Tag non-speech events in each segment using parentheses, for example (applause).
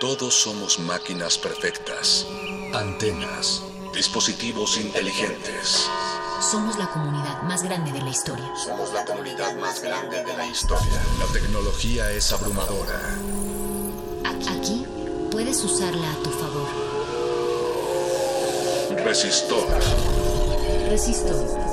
Todos somos máquinas perfectas, antenas, dispositivos inteligentes. Somos la comunidad más grande de la historia. Somos la comunidad más grande de la historia. La tecnología es abrumadora. Aquí puedes usarla a tu favor. Resistor. Resistor.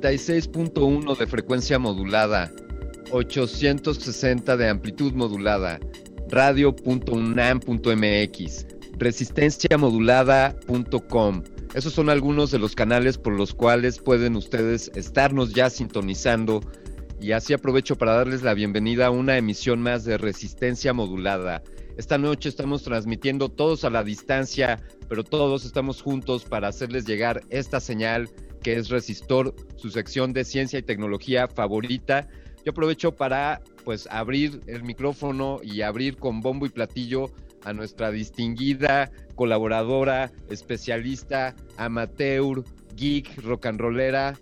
96.1 de frecuencia modulada, 860 de amplitud modulada, radio.unam.mx, resistenciamodulada.com. Esos son algunos de los canales por los cuales pueden ustedes estarnos ya sintonizando y así aprovecho para darles la bienvenida a una emisión más de Resistencia Modulada. Esta noche estamos transmitiendo todos a la distancia, pero todos estamos juntos para hacerles llegar esta señal que es Resistor, su sección de ciencia y tecnología favorita. Yo aprovecho para pues abrir el micrófono y abrir con bombo y platillo a nuestra distinguida colaboradora, especialista, amateur, geek, rock and rollera,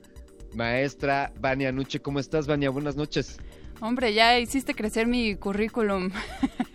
maestra Vania Nuche. ¿Cómo estás, Vania? Buenas noches. Hombre, ya hiciste crecer mi currículum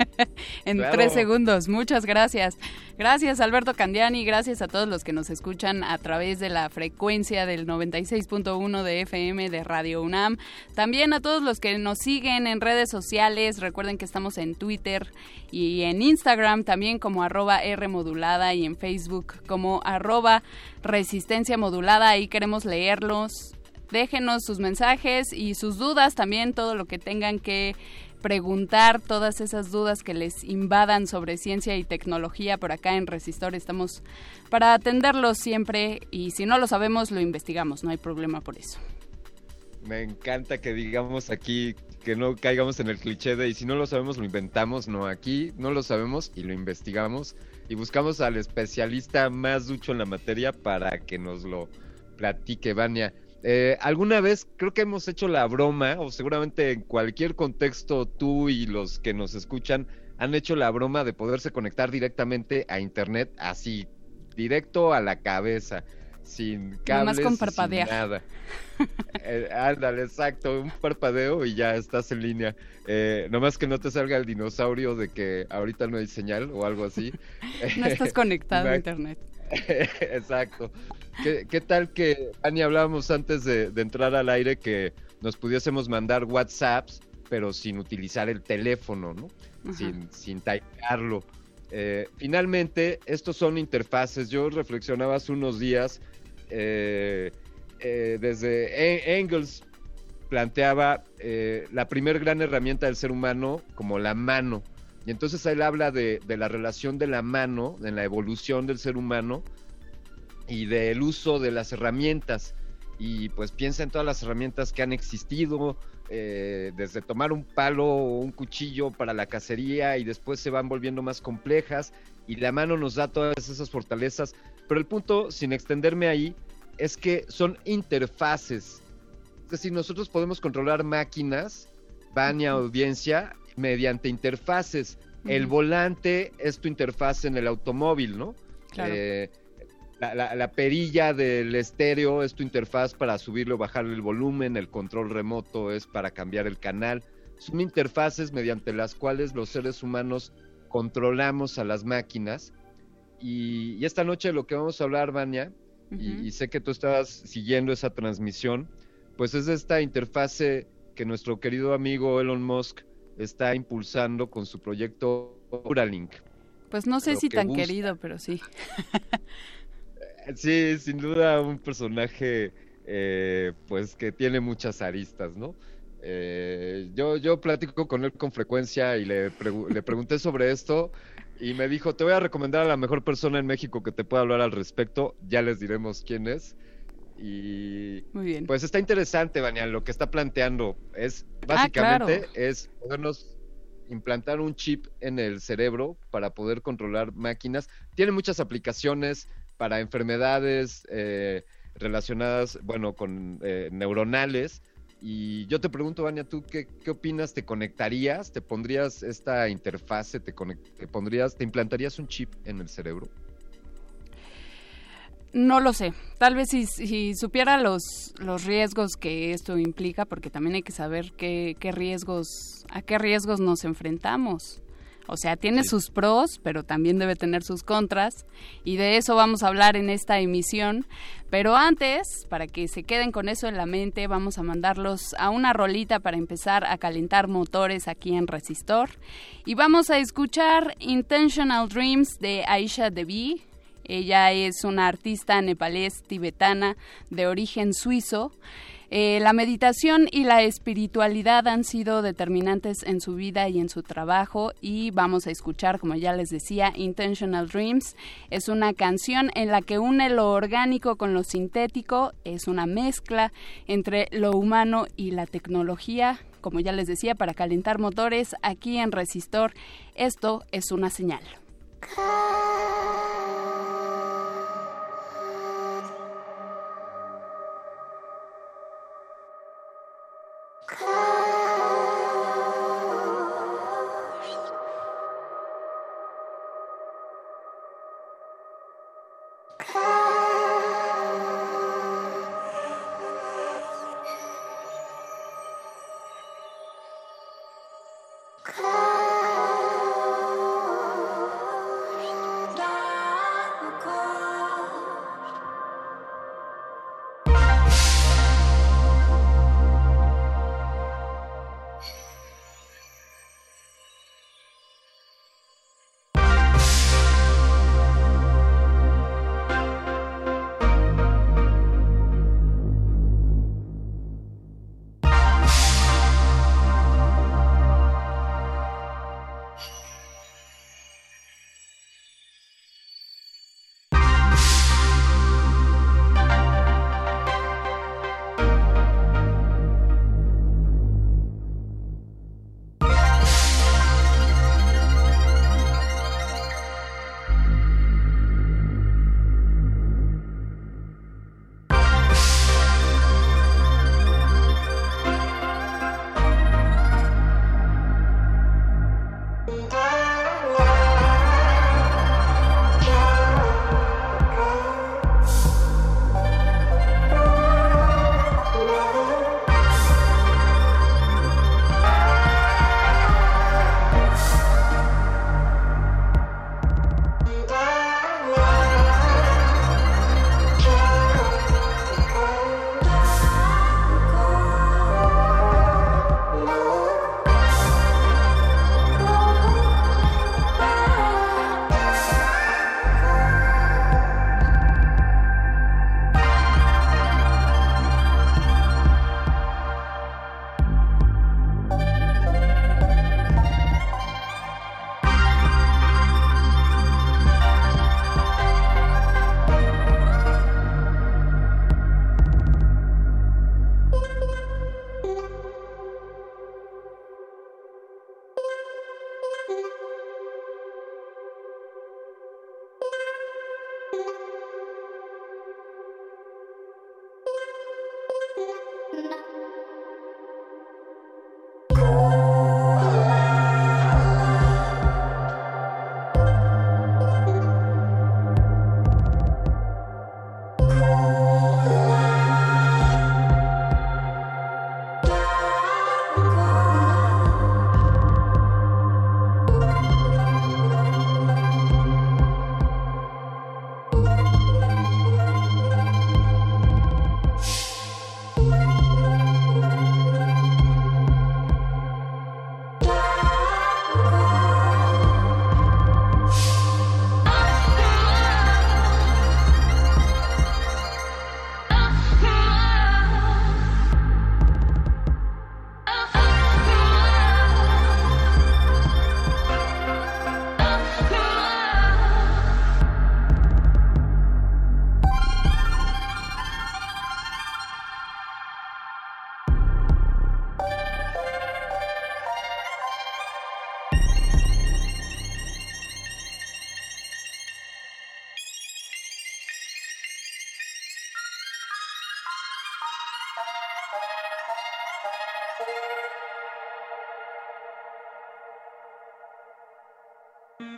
(laughs) en tres segundos. Muchas gracias. Gracias Alberto Candiani, gracias a todos los que nos escuchan a través de la frecuencia del 96.1 de FM de Radio UNAM. También a todos los que nos siguen en redes sociales. Recuerden que estamos en Twitter y en Instagram también como arroba R modulada y en Facebook como arroba resistencia modulada. Ahí queremos leerlos déjenos sus mensajes y sus dudas también, todo lo que tengan que preguntar, todas esas dudas que les invadan sobre ciencia y tecnología por acá en Resistor. Estamos para atenderlos siempre y si no lo sabemos, lo investigamos, no hay problema por eso. Me encanta que digamos aquí que no caigamos en el cliché de y si no lo sabemos lo inventamos, no, aquí no lo sabemos y lo investigamos y buscamos al especialista más ducho en la materia para que nos lo platique, Vania. Eh, alguna vez creo que hemos hecho la broma, o seguramente en cualquier contexto tú y los que nos escuchan han hecho la broma de poderse conectar directamente a internet, así, directo a la cabeza, sin cables, con sin nada. (laughs) Eh, ándale, exacto, un parpadeo y ya estás en línea. Eh, nomás que no te salga el dinosaurio de que ahorita no hay señal o algo así. (laughs) no estás conectado a (laughs) internet. (laughs) exacto. ¿Qué, tal que, Ani, hablábamos antes de, entrar al aire que nos pudiésemos mandar WhatsApps, pero sin utilizar el teléfono, ¿no? Sin, sin eh, finalmente, estos son interfaces. Yo reflexionaba hace unos días, eh, eh, desde Engels planteaba la primer gran herramienta del ser humano como la mano. Y entonces él habla de, de la relación de la mano, en la evolución del ser humano, y del uso de las herramientas. Y pues piensa en todas las herramientas que han existido, eh, desde tomar un palo o un cuchillo para la cacería y después se van volviendo más complejas y la mano nos da todas esas fortalezas. Pero el punto, sin extenderme ahí, es que son interfaces. Es decir, nosotros podemos controlar máquinas, Vania audiencia, mediante interfaces. El volante es tu interfaz en el automóvil, ¿no? Claro. Eh, la, perilla del estéreo es tu interfaz para subirle o bajarle el volumen, el control remoto es para cambiar el canal. son interfaces mediante las cuales los seres humanos controlamos a las máquinas. Y, esta noche lo que vamos a hablar, Vania, y, sé que tú estabas siguiendo esa transmisión, pues es esta interfase que nuestro querido amigo Elon Musk está impulsando con su proyecto Neuralink. Pues no sé si tan querido, pero sí. sí, sin duda un personaje eh, pues que tiene muchas aristas, ¿no? Eh, yo, yo platico con él con frecuencia y le, le pregunté sobre esto y me dijo, te voy a recomendar a la mejor persona en México que te pueda hablar al respecto, ya les diremos quién es. Y Muy bien. pues está interesante, Banian, lo que está planteando es ah, básicamente es podernos implantar un chip en el cerebro para poder controlar máquinas. Tiene muchas aplicaciones para enfermedades eh, relacionadas, bueno, con eh, neuronales. Y yo te pregunto, Vania, ¿tú qué, qué, opinas? ¿Te conectarías? ¿Te pondrías esta interfase? ¿Te, te pondrías, te implantarías un chip en el cerebro? No lo sé. Tal vez si, supiera los, los riesgos que esto implica, porque también hay que saber qué, qué riesgos, a qué riesgos nos enfrentamos. O sea, tiene sus pros, pero también debe tener sus contras. Y de eso vamos a hablar en esta emisión. Pero antes, para que se queden con eso en la mente, vamos a mandarlos a una rolita para empezar a calentar motores aquí en Resistor. Y vamos a escuchar Intentional Dreams de Aisha Devi. Ella es una artista nepalés tibetana de origen suizo. Eh, la meditación y la espiritualidad han sido determinantes en su vida y en su trabajo y vamos a escuchar, como ya les decía, Intentional Dreams. Es una canción en la que une lo orgánico con lo sintético, es una mezcla entre lo humano y la tecnología. Como ya les decía, para calentar motores aquí en Resistor, esto es una señal. (laughs) Bye.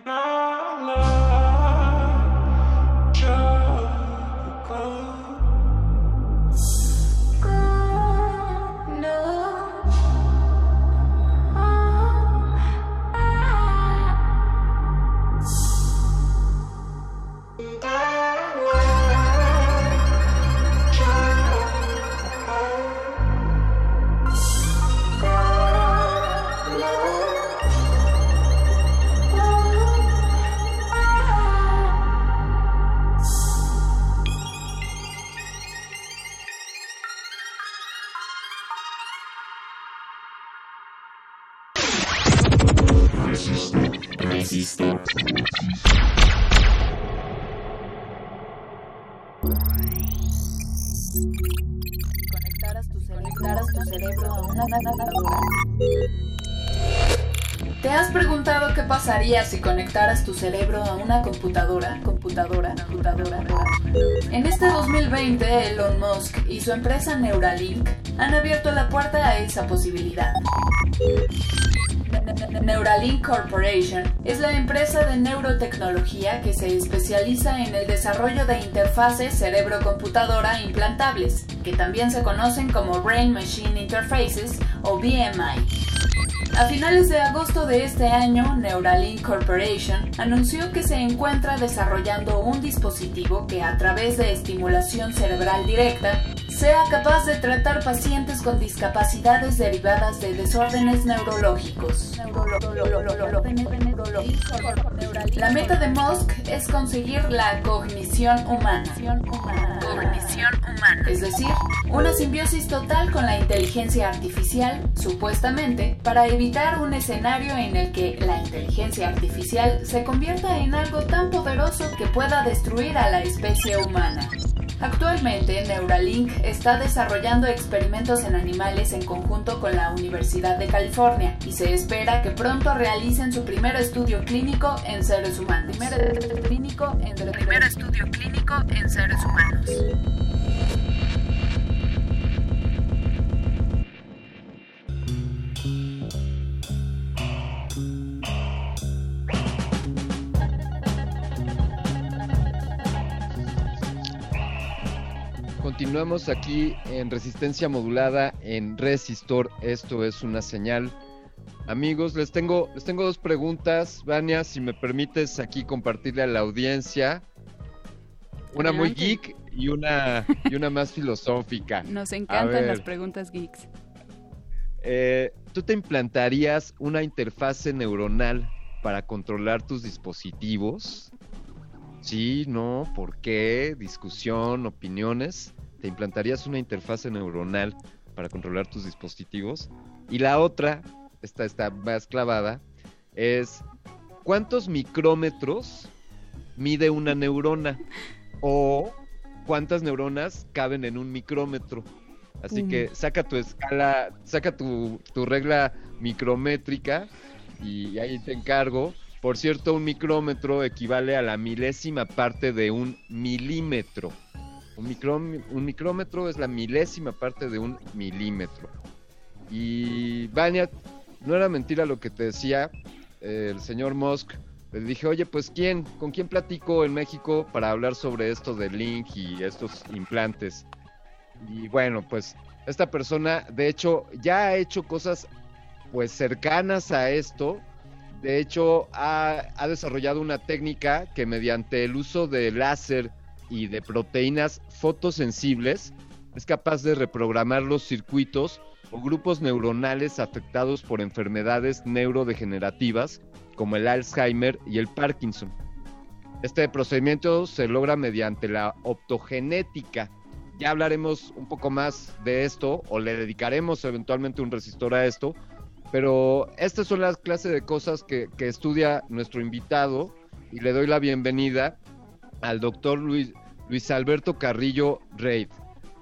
Bye. Conectaras tu cerebro a una computadora? Computadora, computadora. En este 2020, Elon Musk y su empresa Neuralink han abierto la puerta a esa posibilidad. Neuralink Corporation es la empresa de neurotecnología que se especializa en el desarrollo de interfaces cerebro-computadora implantables, que también se conocen como Brain Machine Interfaces o BMI. A finales de agosto de este año, Neuralink Corporation anunció que se encuentra desarrollando un dispositivo que a través de estimulación cerebral directa sea capaz de tratar pacientes con discapacidades derivadas de desórdenes neurológicos. La meta de Musk es conseguir la cognición humana. Es decir, una simbiosis total con la inteligencia artificial, supuestamente, para evitar un escenario en el que la inteligencia artificial se convierta en algo tan poderoso que pueda destruir a la especie humana. Actualmente, Neuralink está desarrollando experimentos en animales en conjunto con la Universidad de California y se espera que pronto realicen su primer estudio clínico en seres humanos. Continuamos aquí en resistencia modulada en Resistor. Esto es una señal. Amigos, les tengo, les tengo dos preguntas. Vania, si me permites aquí compartirle a la audiencia. Una muy geek y una, y una más filosófica. (laughs) Nos encantan las preguntas geeks. Eh, ¿Tú te implantarías una interfase neuronal para controlar tus dispositivos? Sí, no, ¿por qué? Discusión, opiniones te implantarías una interfase neuronal para controlar tus dispositivos. Y la otra, esta está más clavada, es cuántos micrómetros mide una neurona o cuántas neuronas caben en un micrómetro. Así que saca tu escala, saca tu, tu regla micrométrica y ahí te encargo. Por cierto, un micrómetro equivale a la milésima parte de un milímetro. Un, micrómetro es la milésima parte de un milímetro. Y Vania, no era mentira lo que te decía el señor Musk. Le dije, oye, pues ¿quién? ¿Con quién platico en México para hablar sobre esto de Link y estos implantes? Y bueno, pues esta persona, de hecho, ya ha hecho cosas pues cercanas a esto. De hecho, ha, ha desarrollado una técnica que mediante el uso de láser y de proteínas fotosensibles es capaz de reprogramar los circuitos o grupos neuronales afectados por enfermedades neurodegenerativas como el Alzheimer y el Parkinson. Este procedimiento se logra mediante la optogenética. Ya hablaremos un poco más de esto o le dedicaremos eventualmente un resistor a esto, pero estas son las clases de cosas que, que estudia nuestro invitado y le doy la bienvenida al doctor Luis, Luis Alberto Carrillo Reid.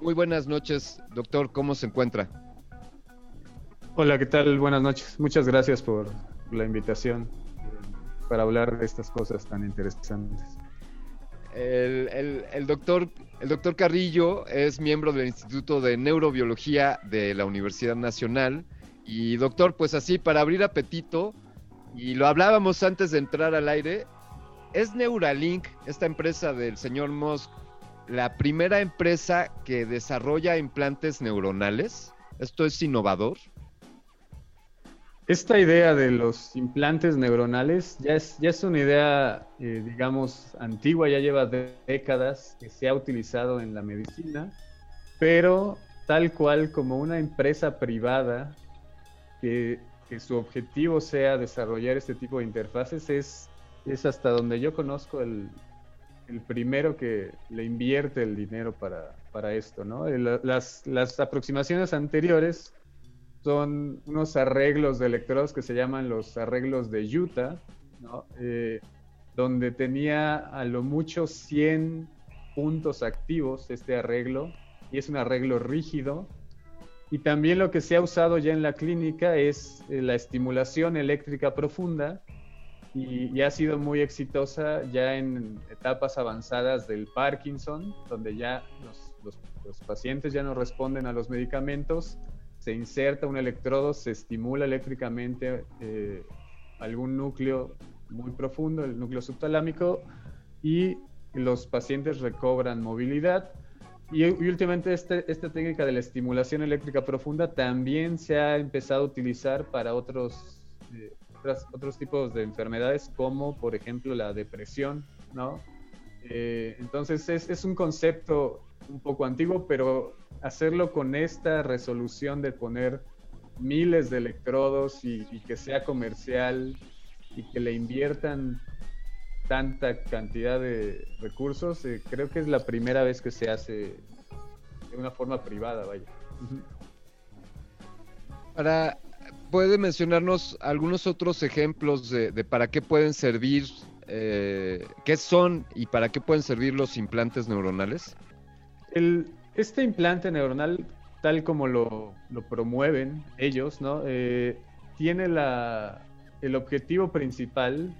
Muy buenas noches, doctor, ¿cómo se encuentra? Hola, ¿qué tal? Buenas noches. Muchas gracias por la invitación para hablar de estas cosas tan interesantes. El, doctor, el doctor Carrillo es miembro del Instituto de Neurobiología de la Universidad Nacional. Y doctor, pues así, para abrir apetito, y lo hablábamos antes de entrar al aire, es Neuralink, esta empresa del señor Musk, la primera empresa que desarrolla implantes neuronales. ¿Esto es innovador? Esta idea de los implantes neuronales ya es, ya es una idea, eh, digamos, antigua, ya lleva décadas que se ha utilizado en la medicina, pero tal cual como una empresa privada que, que su objetivo sea desarrollar este tipo de interfaces es, es hasta donde yo conozco el, el primero que le invierte el dinero para, para esto, ¿no? Las, las aproximaciones anteriores son unos arreglos de electrodos que se llaman los arreglos de Utah, eh, donde tenía a lo mucho 100 puntos activos este arreglo, y es un arreglo rígido. Y también lo que se ha usado ya en la clínica es eh, la estimulación eléctrica profunda, y, ha sido muy exitosa ya en etapas avanzadas del Parkinson, donde ya los, los pacientes ya no responden a los medicamentos se inserta un electrodo, se estimula eléctricamente eh, algún núcleo muy profundo, el núcleo subtalámico, y los pacientes recobran movilidad. Y, últimamente este, esta técnica de la estimulación eléctrica profunda también se ha empezado a utilizar para otros, eh, otros tipos de enfermedades, como por ejemplo la depresión, ¿no? Eh, entonces es, es, un concepto un poco antiguo, pero hacerlo con esta resolución de poner miles de electrodos y, que sea comercial y que le inviertan tanta cantidad de recursos, eh, creo que es la primera vez que se hace de una forma privada, vaya. Para, ¿Puede mencionarnos algunos otros ejemplos de, para qué pueden servir, eh, qué son y para qué pueden servir los implantes neuronales? este implante neuronal, tal como lo, promueven ellos, ¿no? Eh, tiene la, el objetivo principal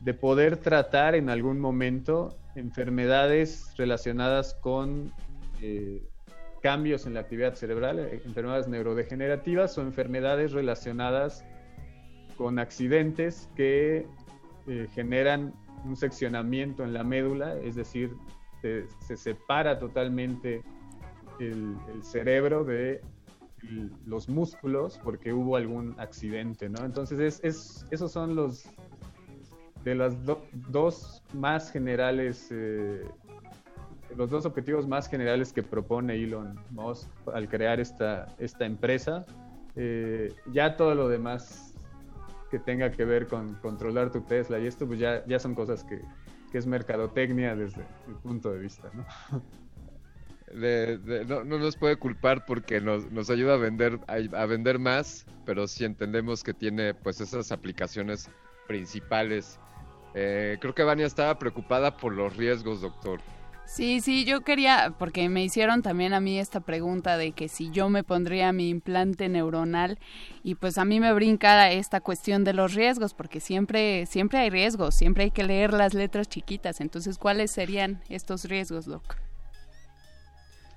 de poder tratar en algún momento enfermedades relacionadas con eh, cambios en la actividad cerebral, eh, enfermedades neurodegenerativas o enfermedades relacionadas con accidentes que generan un seccionamiento en la médula, es decir, se, separa totalmente el, cerebro de los músculos porque hubo algún accidente, ¿no? Entonces es, esos son los de las dos más generales, eh, los dos objetivos más generales que propone Elon Musk al crear esta, esta empresa. Eh, ya todo lo demás que tenga que ver con controlar tu Tesla y esto, pues ya, ya son cosas que, que es mercadotecnia desde mi punto de vista, ¿no? (laughs) no, nos puede culpar porque nos, ayuda a vender a, vender más, pero sí entendemos que tiene pues esas aplicaciones principales. Eh, creo que Vania estaba preocupada por los riesgos, doctor. Sí, sí, yo quería, porque me hicieron también a mí esta pregunta de que si yo me pondría mi implante neuronal y pues a mí me brinca esta cuestión de los riesgos, porque siempre, siempre hay riesgos, siempre hay que leer las letras chiquitas. Entonces, ¿cuáles serían estos riesgos, Doc?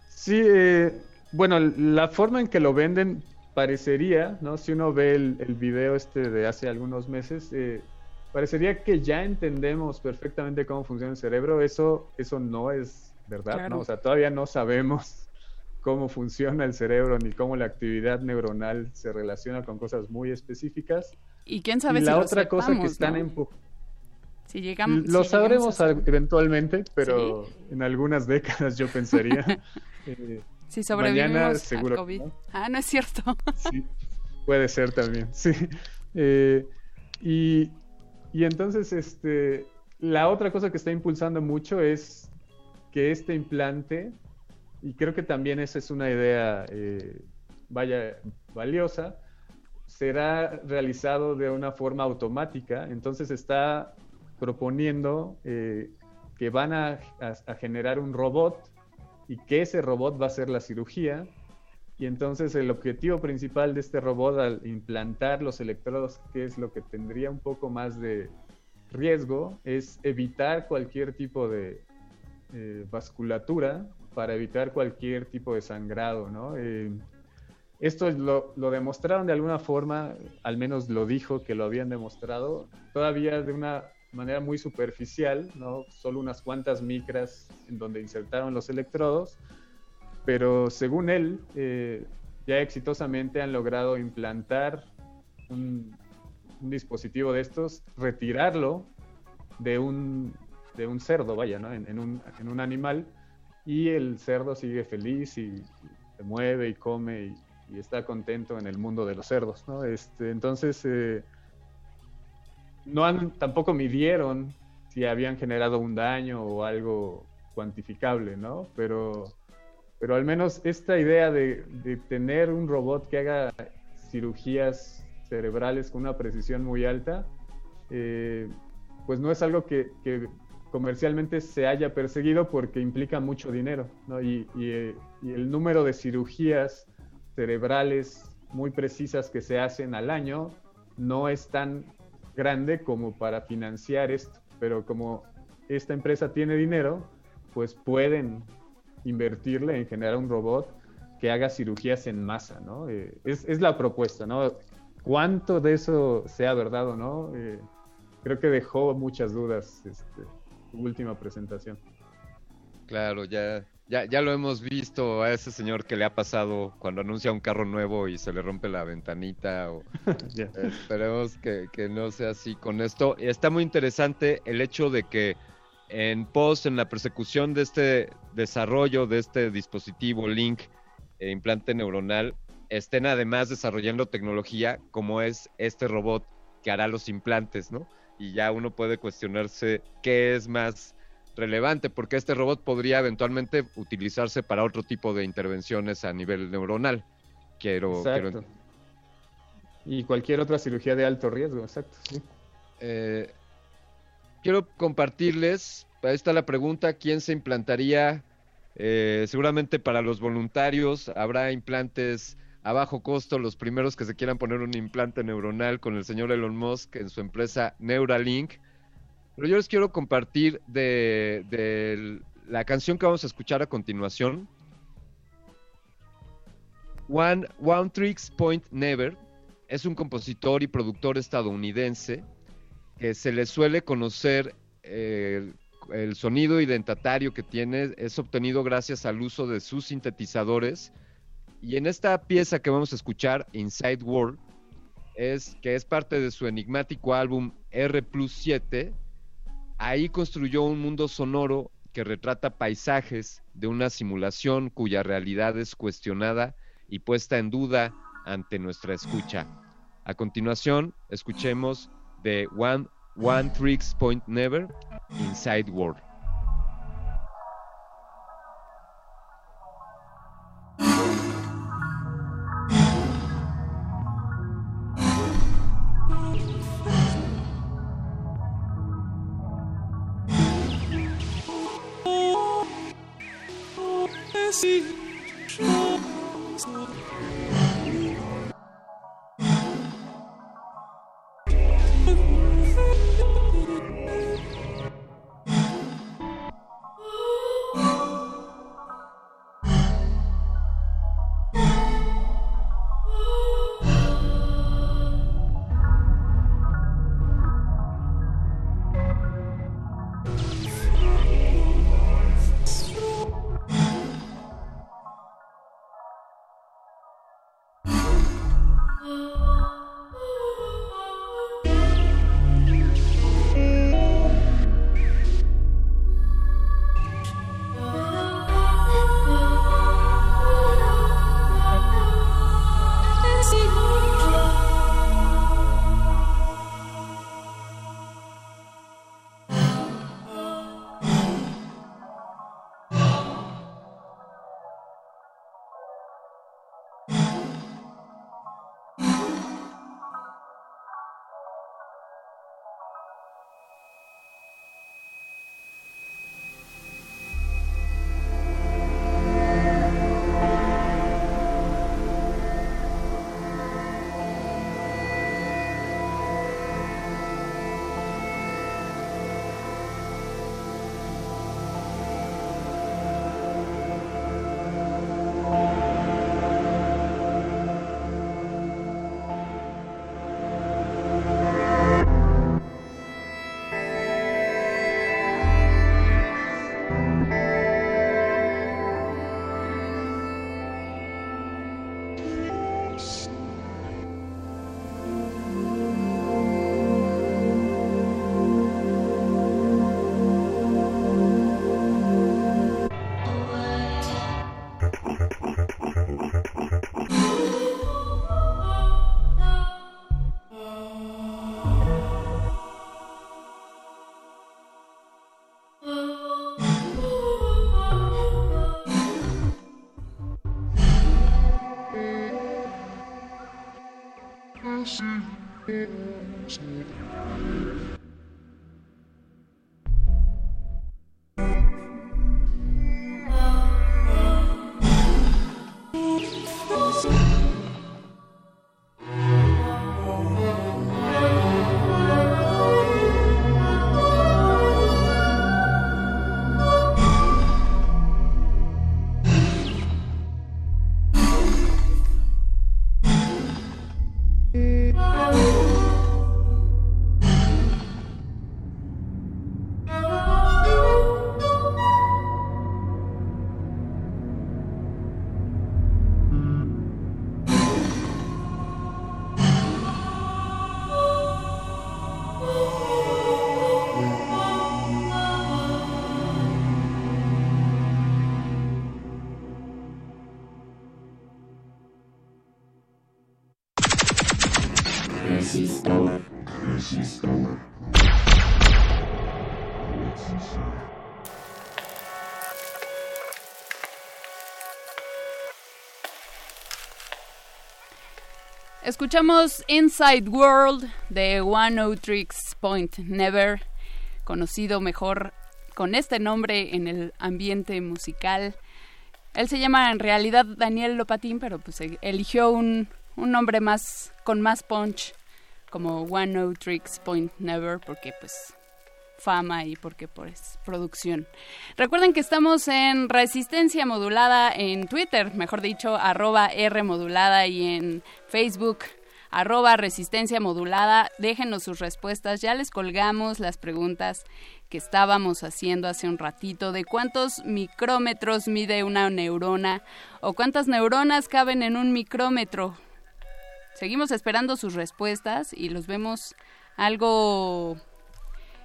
Sí, eh, bueno, la forma en que lo venden parecería, ¿no? Si uno ve el, el video este de hace algunos meses, eh, parecería que ya entendemos perfectamente cómo funciona el cerebro. Eso, eso no es verdad, ¿no? O sea, todavía no sabemos cómo funciona el cerebro ni cómo la actividad neuronal se relaciona con cosas muy específicas. Y quién sabe y la otra cosa que están empujando. Si llegamos, lo sabremos eventualmente, pero en algunas décadas yo pensaría. (laughs) eh, si sobrevivimos mañana, seguro, COVID. Ah, no es cierto. sí, puede ser también, (laughs) sí. Eh, y, y entonces, este, la otra cosa que está impulsando mucho es que este implante, y creo que también esa es una idea, eh, vaya, valiosa, será realizado de una forma automática. Entonces está proponiendo eh, que van a, generar un robot y que ese robot va a hacer la cirugía y entonces el objetivo principal de este robot al implantar los electrodos, que es lo que tendría un poco más de riesgo, es evitar cualquier tipo de eh, vasculatura para evitar cualquier tipo de sangrado, ¿no? Eh, esto lo, lo, demostraron de alguna forma, al menos lo dijo que lo habían demostrado, todavía de una manera muy superficial, ¿no? Solo unas cuantas micras en donde insertaron los electrodos, pero según él, eh, ya exitosamente han logrado implantar un, dispositivo de estos, retirarlo de un, de un cerdo, vaya, ¿no? en, un, en, un, animal, y el cerdo sigue feliz y, se mueve y come y, está contento en el mundo de los cerdos. ¿no? Este, entonces, eh, no han, tampoco midieron si habían generado un daño o algo cuantificable, ¿no? Pero, pero al menos esta idea de, tener un robot que haga cirugías cerebrales con una precisión muy alta, eh, pues no es algo que, comercialmente se haya perseguido porque implica mucho dinero, ¿no? y, y, el número de cirugías cerebrales muy precisas que se hacen al año no es tan grande como para financiar esto, pero como esta empresa tiene dinero, pues pueden invertirle en generar un robot que haga cirugías en masa, ¿no? Eh, es, la propuesta, ¿no? ¿Cuánto de eso sea verdad o no? Eh, creo que dejó muchas dudas este, su última presentación. Claro, ya ya, ya lo hemos visto a ese señor que le ha pasado cuando anuncia un carro nuevo y se le rompe la ventanita. O, (laughs) Esperemos que, no sea así con esto. Está muy interesante el hecho de que en post, en la persecución de este desarrollo de este dispositivo Link e implante neuronal, estén además desarrollando tecnología como es este robot que hará los implantes, ¿no? Y ya uno puede cuestionarse qué es más relevante porque este robot podría eventualmente utilizarse para otro tipo de intervenciones a nivel neuronal. Quiero, Y cualquier otra cirugía de alto riesgo, exacto. Eh, quiero compartirles, ahí está la pregunta, ¿quién se implantaría? Eh, seguramente para los voluntarios habrá implantes a bajo costo, los primeros que se quieran poner un implante neuronal con el señor Elon Musk en su empresa Neuralink pero yo les quiero compartir de, la canción que vamos a escuchar a continuación. One, One Tricks Point Never es un compositor y productor estadounidense que se le suele conocer eh, el sonido identatario que tiene es obtenido gracias al uso de sus sintetizadores. Y en esta pieza que vamos a escuchar, Inside World, es que es parte de su enigmático álbum R Plus 7, Ahí construyó un mundo sonoro que retrata paisajes de una simulación cuya realidad es cuestionada y puesta en duda ante nuestra escucha. A continuación, escuchemos the one one tricks point never inside world. Escuchamos Inside World de One Tricks Point Never, conocido mejor con este nombre en el ambiente musical. Él se llama en realidad Daniel Lopatín, pero pues e-, eligió un, un nombre más con más punch como One Tricks Point Never porque pues fama y porque pues producción. Recuerden que estamos en Resistencia Modulada en Twitter, mejor dicho, arroba R Modulada y en Facebook arroba Resistencia Modulada. Déjenos sus respuestas, ya les colgamos las preguntas que estábamos haciendo hace un ratito de cuántos micrómetros mide una neurona o cuántas neuronas caben en un micrómetro. Seguimos esperando sus respuestas y los vemos algo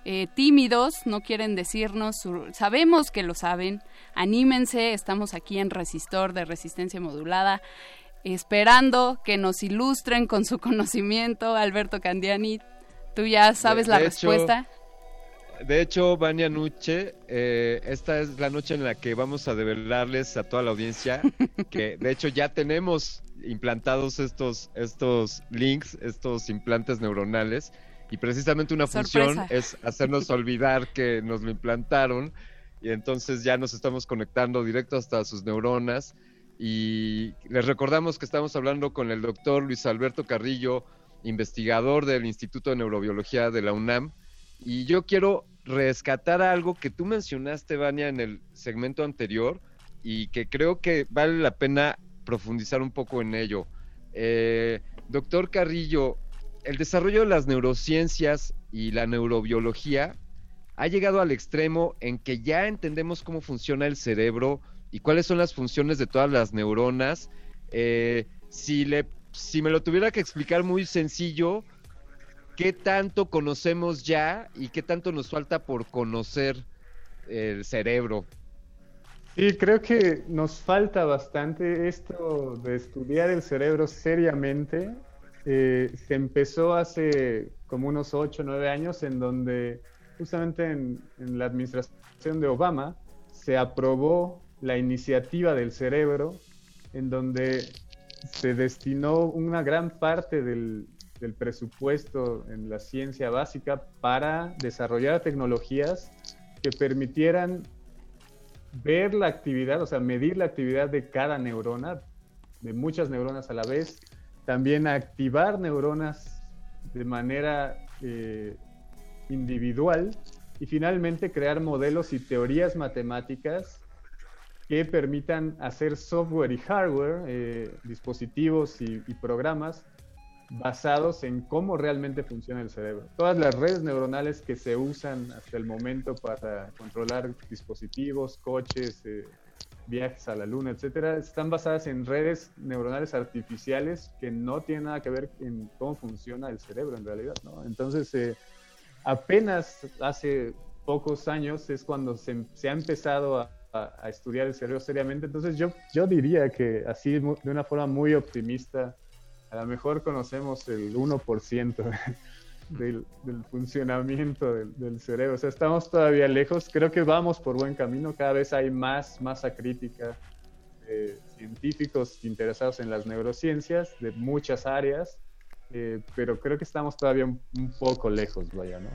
eh, tímidos, no quieren decirnos, sabemos que lo saben, anímense, estamos aquí en Resistor de Resistencia Modulada, esperando que nos ilustren con su (laughs) conocimiento, Alberto Candiani, tú ya sabes la respuesta. de hecho, Vania Nuche, eh, esta es la noche en la que vamos a develarles a toda la audiencia (laughs) que de hecho ya tenemos implantados estos, estos links, estos implantes neuronales y precisamente una función es hacernos olvidar que nos lo implantaron y entonces ya nos estamos conectando directo hasta sus neuronas. Y les recordamos que estamos hablando con el doctor Luis Alberto Carrillo, investigador del Instituto de Neurobiología de la UNAM. Y yo quiero rescatar algo que tú mencionaste, Vania, en el segmento anterior y que creo que vale la pena profundizar un poco en ello. Eh, doctor Carrillo, el desarrollo de las neurociencias y la neurobiología ha llegado al extremo en que ya entendemos cómo funciona el cerebro y cuáles son las funciones de todas las neuronas. Eh, si, le, si me lo tuviera que explicar muy sencillo, ¿qué tanto conocemos ya y qué tanto nos falta por conocer el cerebro? Sí, creo que nos falta bastante esto de estudiar el cerebro seriamente eh, se empezó hace como unos 8 o 9 años en donde justamente en, la administración de Obama se aprobó la iniciativa del cerebro en donde se destinó una gran parte del, del presupuesto en la ciencia básica para desarrollar tecnologías que permitieran ver la actividad, o sea, medir la actividad de cada neurona, de muchas neuronas a la vez, también activar neuronas de manera eh, individual y finalmente crear modelos y teorías matemáticas que permitan hacer software y hardware, eh, dispositivos y, programas basados en cómo realmente funciona el cerebro. Todas las redes neuronales que se usan hasta el momento para controlar dispositivos, coches, eh, viajes a la luna, etcétera, están basadas en redes neuronales artificiales que no tienen nada que ver en cómo funciona el cerebro en realidad, ¿no? Entonces, eh, apenas hace pocos años es cuando se, ha empezado a, estudiar el cerebro seriamente. Entonces, yo, yo diría que así, de una forma muy optimista, a lo mejor conocemos el 1% (laughs) del, funcionamiento del, cerebro. O sea, estamos todavía lejos. Creo que vamos por buen camino. Cada vez hay más masa crítica de científicos interesados en las neurociencias de muchas áreas, eh, pero creo que estamos todavía un, poco lejos, vaya, ¿no?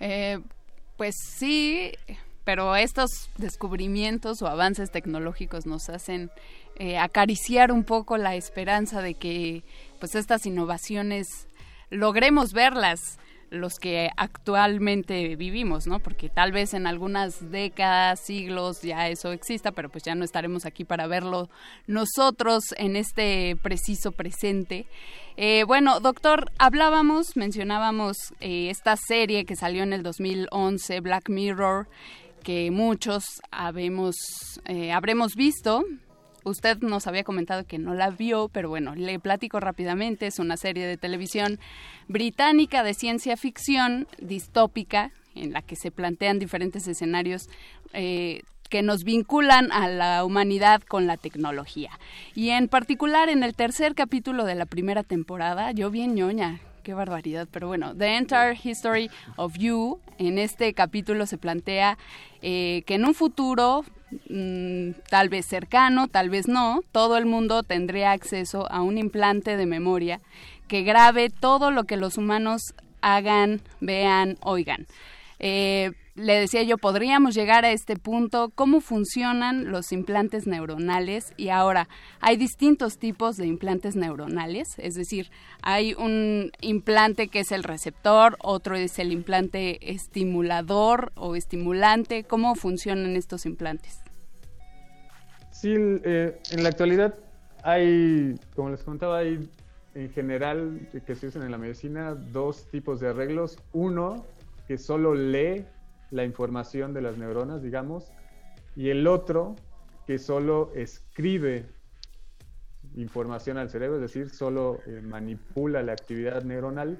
Eh, pues sí, pero estos descubrimientos o avances tecnológicos nos hacen eh, acariciar un poco la esperanza de que pues estas innovaciones logremos verlas los que actualmente vivimos, ¿no? Porque tal vez en algunas décadas, siglos ya eso exista, pero pues ya no estaremos aquí para verlo nosotros en este preciso presente. Eh, bueno, doctor, hablábamos, mencionábamos eh, esta serie que salió en el 2011, Black Mirror, que muchos habemos, eh, habremos visto, Usted nos había comentado que no la vio, pero bueno, le platico rápidamente. Es una serie de televisión británica de ciencia ficción distópica en la que se plantean diferentes escenarios eh, que nos vinculan a la humanidad con la tecnología. Y en particular en el tercer capítulo de la primera temporada, yo bien ñoña, qué barbaridad, pero bueno, The Entire History of You, en este capítulo se plantea eh, que en un futuro mm, tal vez cercano, tal vez no, todo el mundo tendría acceso a un implante de memoria que grabe todo lo que los humanos hagan, vean, oigan. Eh, le decía yo, podríamos llegar a este punto, cómo funcionan los implantes neuronales y ahora hay distintos tipos de implantes neuronales, es decir, hay un implante que es el receptor, otro es el implante estimulador o estimulante, ¿cómo funcionan estos implantes? Sí, eh, en la actualidad hay, como les contaba, hay en general que se usan en la medicina dos tipos de arreglos. Uno que solo lee la información de las neuronas, digamos, y el otro que solo escribe información al cerebro, es decir, solo eh, manipula la actividad neuronal.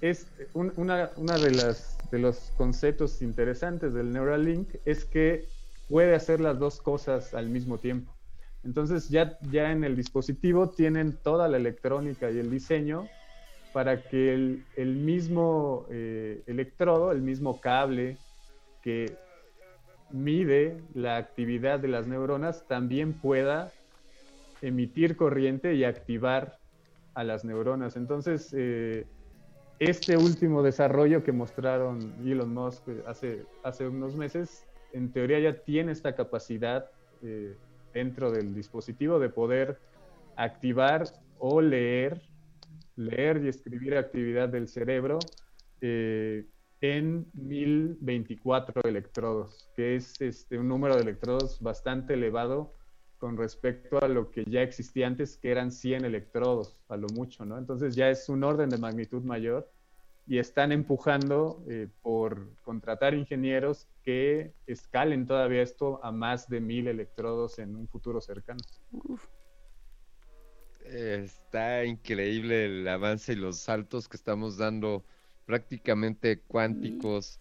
Es una, de, las, de los conceptos interesantes del Neuralink es que puede hacer las dos cosas al mismo tiempo. Entonces ya, ya en el dispositivo tienen toda la electrónica y el diseño para que el, mismo eh, electrodo, el mismo cable que mide la actividad de las neuronas también pueda emitir corriente y activar a las neuronas. Entonces, eh, este último desarrollo que mostraron Elon Musk eh, hace, hace unos meses, en teoría ya tiene esta capacidad eh, dentro del dispositivo de poder activar o leer, leer y escribir actividad del cerebro en 1024 electrodos, que es este, un número de electrodos bastante elevado con respecto a lo que ya existía antes, que eran 100 electrodos, a lo mucho, ¿no? Entonces ya es un orden de magnitud mayor y están empujando eh, por contratar ingenieros que escalen todavía esto a más de mil electrodos en un futuro cercano. Está increíble el avance y los saltos que estamos dando prácticamente cuánticos.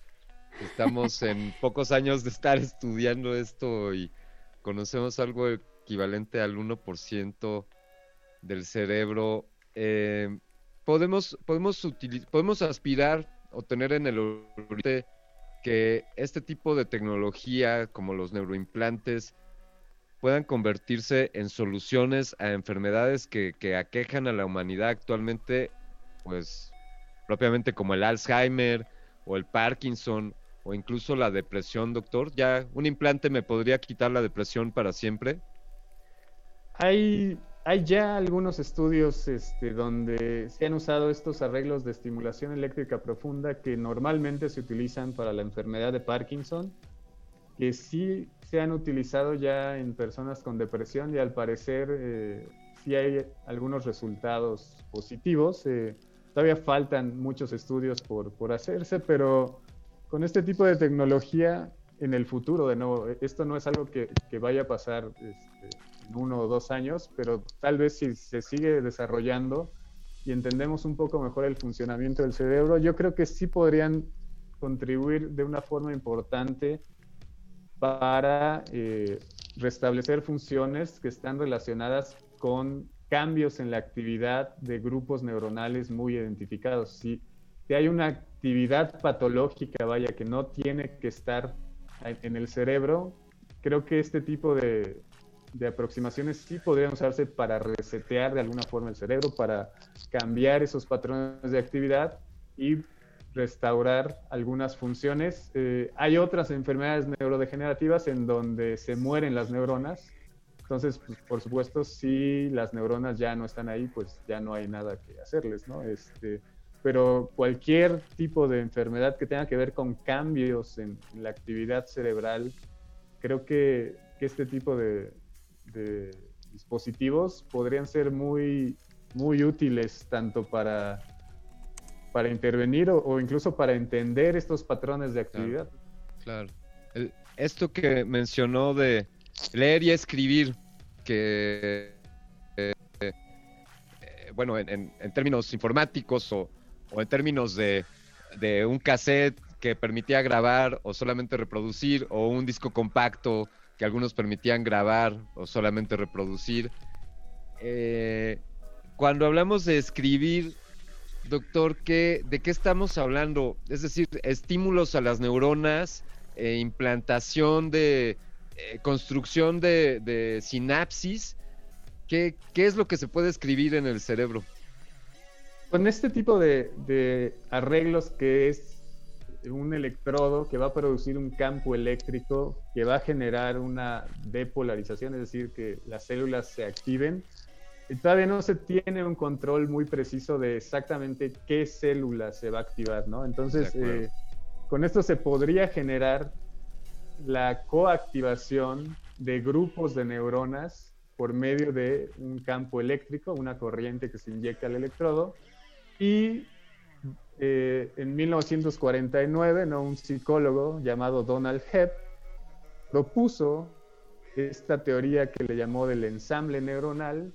Estamos en pocos años de estar estudiando esto y conocemos algo equivalente al 1% del cerebro. Eh, podemos, podemos, podemos aspirar o tener en el horizonte que este tipo de tecnología, como los neuroimplantes, puedan convertirse en soluciones a enfermedades que, que aquejan a la humanidad actualmente, pues propiamente como el Alzheimer o el Parkinson o incluso la depresión, doctor? ¿Ya un implante me podría quitar la depresión para siempre? Hay, hay ya algunos estudios este, donde se han usado estos arreglos de estimulación eléctrica profunda que normalmente se utilizan para la enfermedad de Parkinson, que sí se han utilizado ya en personas con depresión y al parecer eh, sí hay algunos resultados positivos. Eh, Todavía faltan muchos estudios por, por hacerse, pero con este tipo de tecnología en el futuro, de nuevo, esto no es algo que, que vaya a pasar este, en uno o dos años, pero tal vez si se sigue desarrollando y entendemos un poco mejor el funcionamiento del cerebro, yo creo que sí podrían contribuir de una forma importante para eh, restablecer funciones que están relacionadas con cambios en la actividad de grupos neuronales muy identificados. Si, hay una actividad patológica, vaya, que no tiene que estar en el cerebro, creo que este tipo de, aproximaciones sí podrían usarse para resetear de alguna forma el cerebro, para cambiar esos patrones de actividad y restaurar algunas funciones. Eh, hay otras enfermedades neurodegenerativas en donde se mueren las neuronas entonces, pues, por supuesto, si las neuronas ya no están ahí, pues ya no hay nada que hacerles, ¿no? Este, pero cualquier tipo de enfermedad que tenga que ver con cambios en, la actividad cerebral, creo que, este tipo de, dispositivos podrían ser muy, muy útiles tanto para, para intervenir o, incluso para entender estos patrones de actividad. Claro. esto que mencionó de leer y escribir, que, eh, eh, bueno, en, términos informáticos o, en términos de, un cassette que permitía grabar o solamente reproducir, o un disco compacto que algunos permitían grabar o solamente reproducir. Eh, cuando hablamos de escribir, doctor, ¿qué, ¿de qué estamos hablando? Es decir, estímulos a las neuronas, implantación de eh, construcción de, sinapsis. ¿Qué, es lo que se puede escribir en el cerebro? Con este tipo de, arreglos que es un electrodo que va a producir un campo eléctrico que va a generar una depolarización, es decir, que las células se activen. Y todavía no se tiene un control muy preciso de exactamente qué célula se va a activar, ¿no? Entonces, eh, con esto se podría generar la coactivación de grupos de neuronas por medio de un campo eléctrico, una corriente que se inyecta al electrodo. Y eh, en 1949, ¿no? un psicólogo llamado Donald Hebb propuso esta teoría que le llamó del ensamble neuronal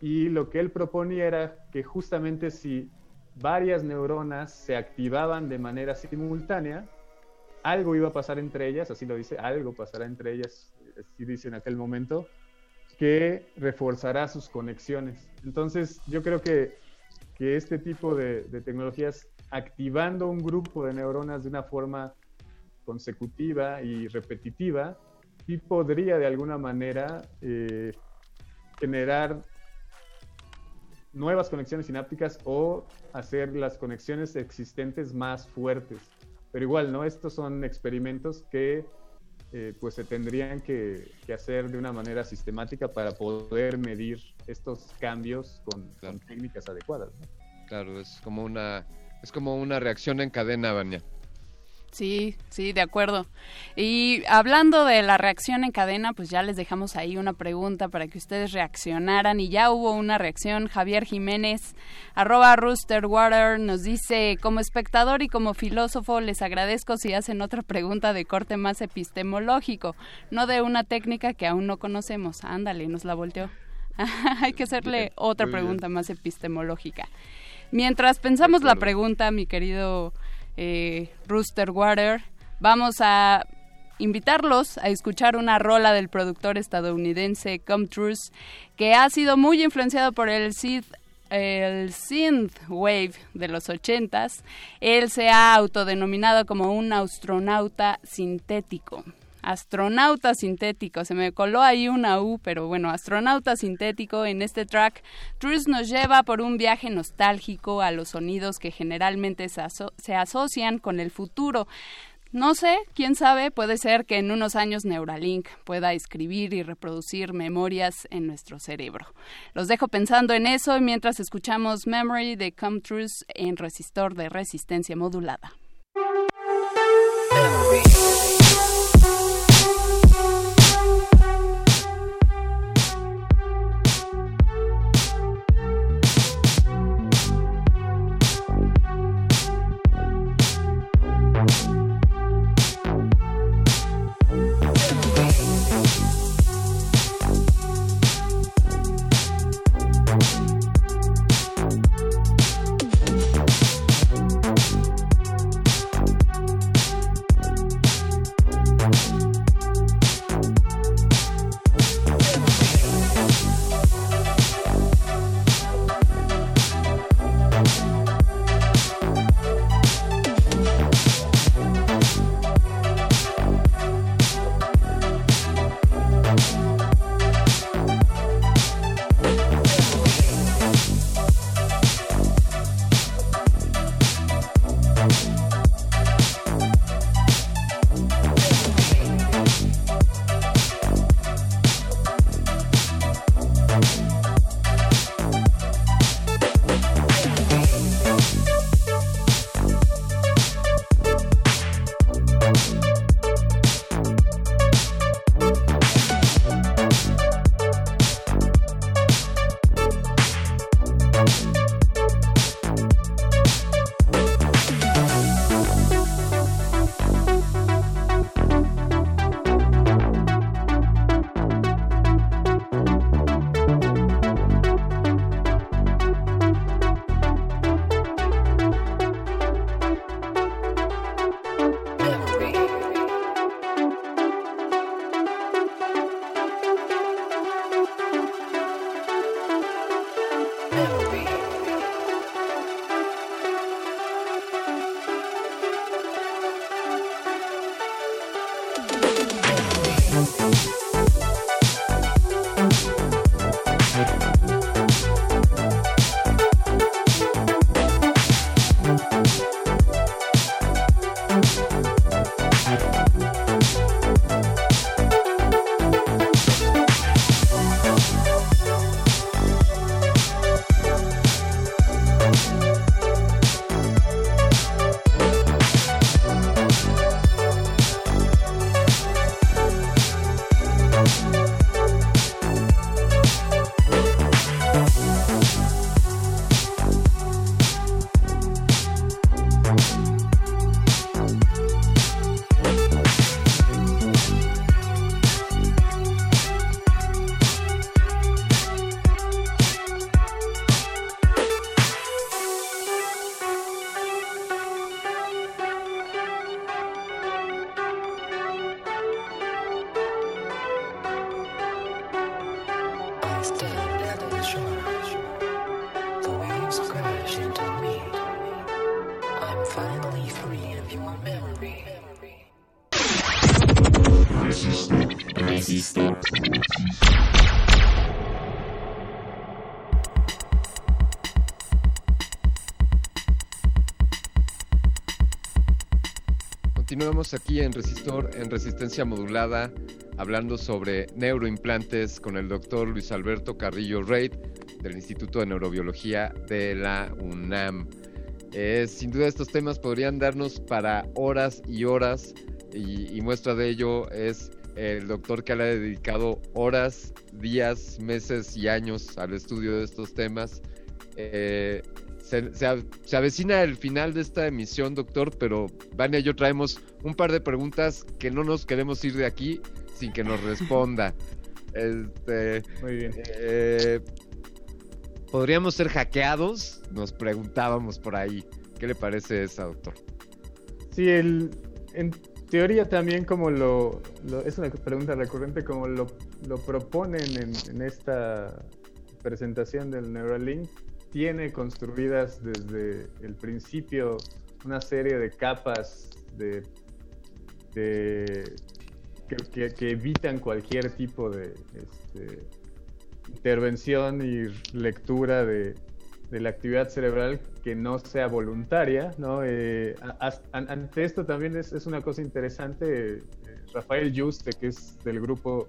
y lo que él proponía era que justamente si varias neuronas se activaban de manera simultánea, algo iba a pasar entre ellas, así lo dice, algo pasará entre ellas, así dice en aquel momento, que reforzará sus conexiones. Entonces, yo creo que, que este tipo de, tecnologías, activando un grupo de neuronas de una forma consecutiva y repetitiva, podría de alguna manera eh, generar nuevas conexiones sinápticas o hacer las conexiones existentes más fuertes. Pero igual, ¿no? Estos son experimentos que eh, pues se tendrían que, hacer de una manera sistemática para poder medir estos cambios con, técnicas adecuadas. Claro, es como una es como una reacción en cadena, Vania. Sí, sí, de acuerdo. Y hablando de la reacción en cadena, pues ya les dejamos ahí una pregunta para que ustedes reaccionaran y ya hubo una reacción. Javier Jiménez, arroba Roosterwater, nos dice, como espectador y como filósofo, les agradezco si hacen otra pregunta de corte más epistemológico, no de una técnica que aún no conocemos. Ándale, nos la volteó. (laughs) Hay que hacerle otra pregunta más epistemológica. Mientras pensamos la pregunta, mi querido eh, Rooster Water. Vamos a invitarlos a escuchar una rola del productor estadounidense Come Truth, que ha sido muy influenciado por el synth, el synth wave de los ochentas. Él se ha autodenominado como un astronauta sintético astronauta sintético. Se me coló ahí una U, pero bueno, astronauta sintético en este track. Truth nos lleva por un viaje nostálgico a los sonidos que generalmente se, se asocian con el futuro. No sé, quién sabe, puede ser que en unos años Neuralink pueda escribir y reproducir memorias en nuestro cerebro. Los dejo pensando en eso mientras escuchamos Memory de Come Truth en resistor de resistencia modulada. Aquí en Resistor, en resistencia modulada, hablando sobre neuroimplantes con el doctor Luis Alberto Carrillo Reid del Instituto de Neurobiología de la UNAM. Eh, sin duda estos temas podrían darnos para horas y horas y, muestra de ello es el doctor que le ha dedicado horas, días, meses y años al estudio de estos temas. Eh, se, avecina el final de esta emisión, doctor, pero Vania y yo traemos un par de preguntas que no nos queremos ir de aquí sin que nos responda. (laughs) Este, Muy bien. Eh, ¿Podríamos ser hackeados? Nos preguntábamos por ahí. ¿Qué le parece esa, doctor? Sí, el, en teoría también como lo, es una pregunta recurrente, como lo, lo proponen en, en esta presentación del Neuralink, tiene construidas desde el principio una serie de capas de, que, evitan cualquier tipo de este, intervención y lectura de, la actividad cerebral que no sea voluntaria. ¿no? Eh, ante esto también es, una cosa interesante. Eh, Rafael Juste, que es del grupo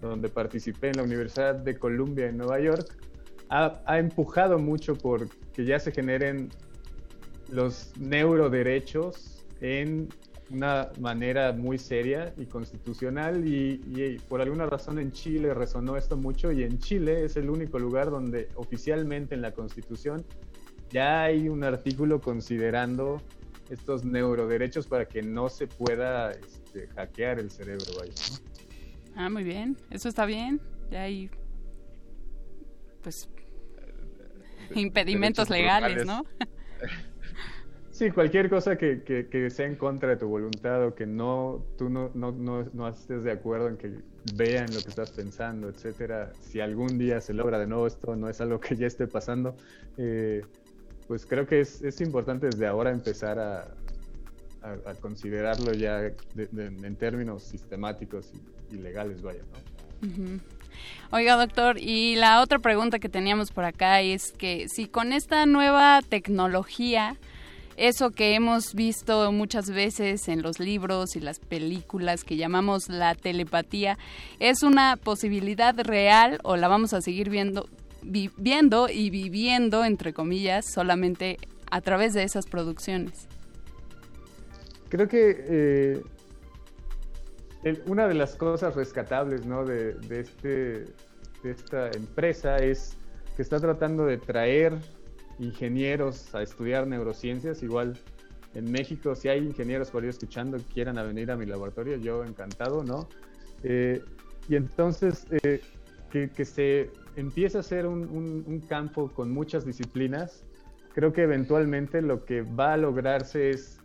donde participé en la Universidad de Columbia en Nueva York, ha, empujado mucho por que ya se generen los neuroderechos en una manera muy seria y constitucional y, por alguna razón en Chile resonó esto mucho y en Chile es el único lugar donde oficialmente en la constitución ya hay un artículo considerando estos neuroderechos para que no se pueda este, hackear el cerebro. Ah, muy bien, eso está bien, ya hay pues impedimentos legales, ¿no? (laughs) Sí, cualquier cosa que, que, sea en contra de tu voluntad o que no tú no, no, no, estés de acuerdo en que vean lo que estás pensando, etcétera. Si algún día se logra de nuevo esto, no es algo que ya esté pasando, eh, pues creo que es, es, importante desde ahora empezar a, a, considerarlo ya en términos sistemáticos y, legales, vaya, ¿no? Oiga, doctor, y la otra pregunta que teníamos por acá es que si con esta nueva tecnología, eso que hemos visto muchas veces en los libros y las películas que llamamos la telepatía, ¿es una posibilidad real o la vamos a seguir viendo, viendo y viviendo, entre comillas, solamente a través de esas producciones? Creo que eh, una de las cosas rescatables ¿no? de, este, de esta empresa es que está tratando de traer ingenieros a estudiar neurociencias. Igual en México, si hay ingenieros por ahí escuchando quieran venir a mi laboratorio, yo encantado, ¿no? Eh, y entonces eh, que, se empiece a hacer un, campo con muchas disciplinas, creo que eventualmente lo que va a lograrse es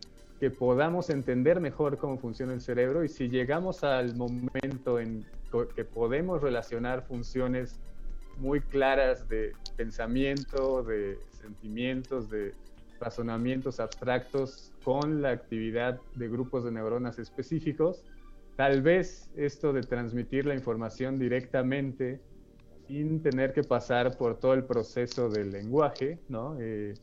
que podamos entender mejor cómo funciona el cerebro y si llegamos al momento en que podemos relacionar funciones muy claras de pensamiento, de sentimientos, de razonamientos abstractos con la actividad de grupos de neuronas específicos, tal vez esto de transmitir la información directamente sin tener que pasar por todo el proceso del lenguaje, ¿no? Eh,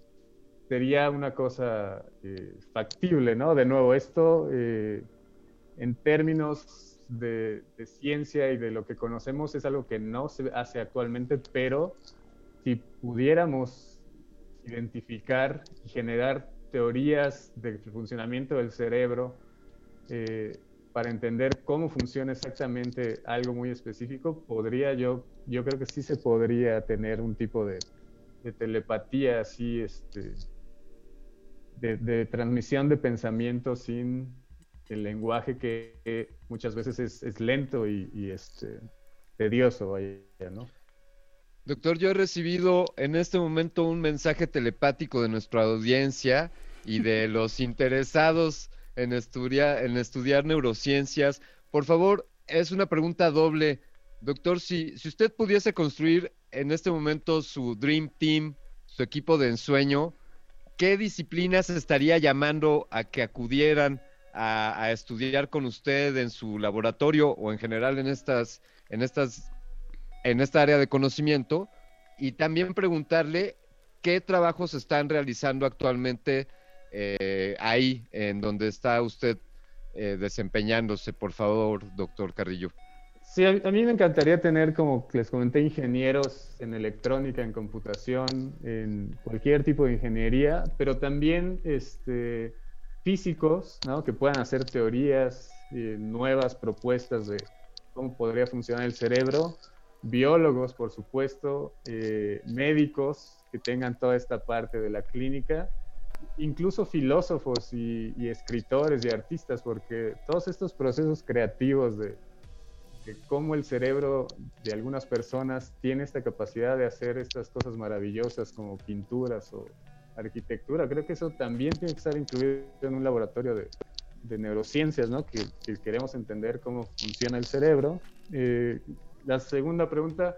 sería una cosa eh, factible, ¿no? De nuevo, esto eh, en términos de, de, ciencia y de lo que conocemos es algo que no se hace actualmente, pero si pudiéramos identificar y generar teorías del funcionamiento del cerebro eh, para entender cómo funciona exactamente algo muy específico, podría yo, yo creo que sí se podría tener un tipo de, telepatía así, este, de, transmisión de pensamiento sin el lenguaje que, muchas veces es, lento y, este, tedioso, ¿no? Doctor, yo he recibido en este momento un mensaje telepático de nuestra audiencia y de (laughs) los interesados en, estudiar, en estudiar neurociencias. Por favor, es una pregunta doble. Doctor, si, si usted pudiese construir en este momento su Dream Team, su equipo de ensueño, ¿qué disciplinas estaría llamando a que acudieran a, estudiar con usted en su laboratorio o en general en estas, en estas, en esta área de conocimiento? Y también preguntarle qué trabajos están realizando actualmente eh, ahí en donde está usted eh, desempeñándose, por favor, doctor Carrillo. Sí, a, mí me encantaría tener, como les comenté, ingenieros en electrónica, en computación, en cualquier tipo de ingeniería, pero también este, físicos, ¿no? que puedan hacer teorías, eh, nuevas propuestas de cómo podría funcionar el cerebro, biólogos, por supuesto, médicos que tengan toda esta parte de la clínica incluso filósofos y, escritores y artistas, porque todos estos procesos creativos de, cómo el cerebro de algunas personas tiene esta capacidad de hacer estas cosas maravillosas como pinturas o arquitectura, creo que eso también tiene que estar incluido en un laboratorio de, neurociencias, ¿no? Que, queremos entender cómo funciona el cerebro. Eh, la segunda pregunta,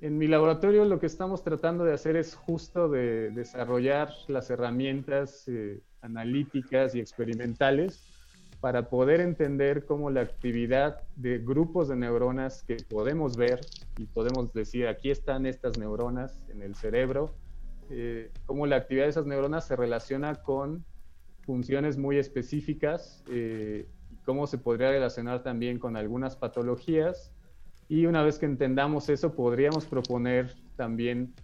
en mi laboratorio lo que estamos tratando de hacer es justo de desarrollar las herramientas eh, analíticas y experimentales para poder entender cómo la actividad de grupos de neuronas que podemos ver y podemos decir aquí están estas neuronas en el cerebro, eh, cómo la actividad de esas neuronas se relaciona con funciones muy específicas eh, cómo se podría relacionar también con algunas patologías. Y una vez que entendamos eso, podríamos proponer también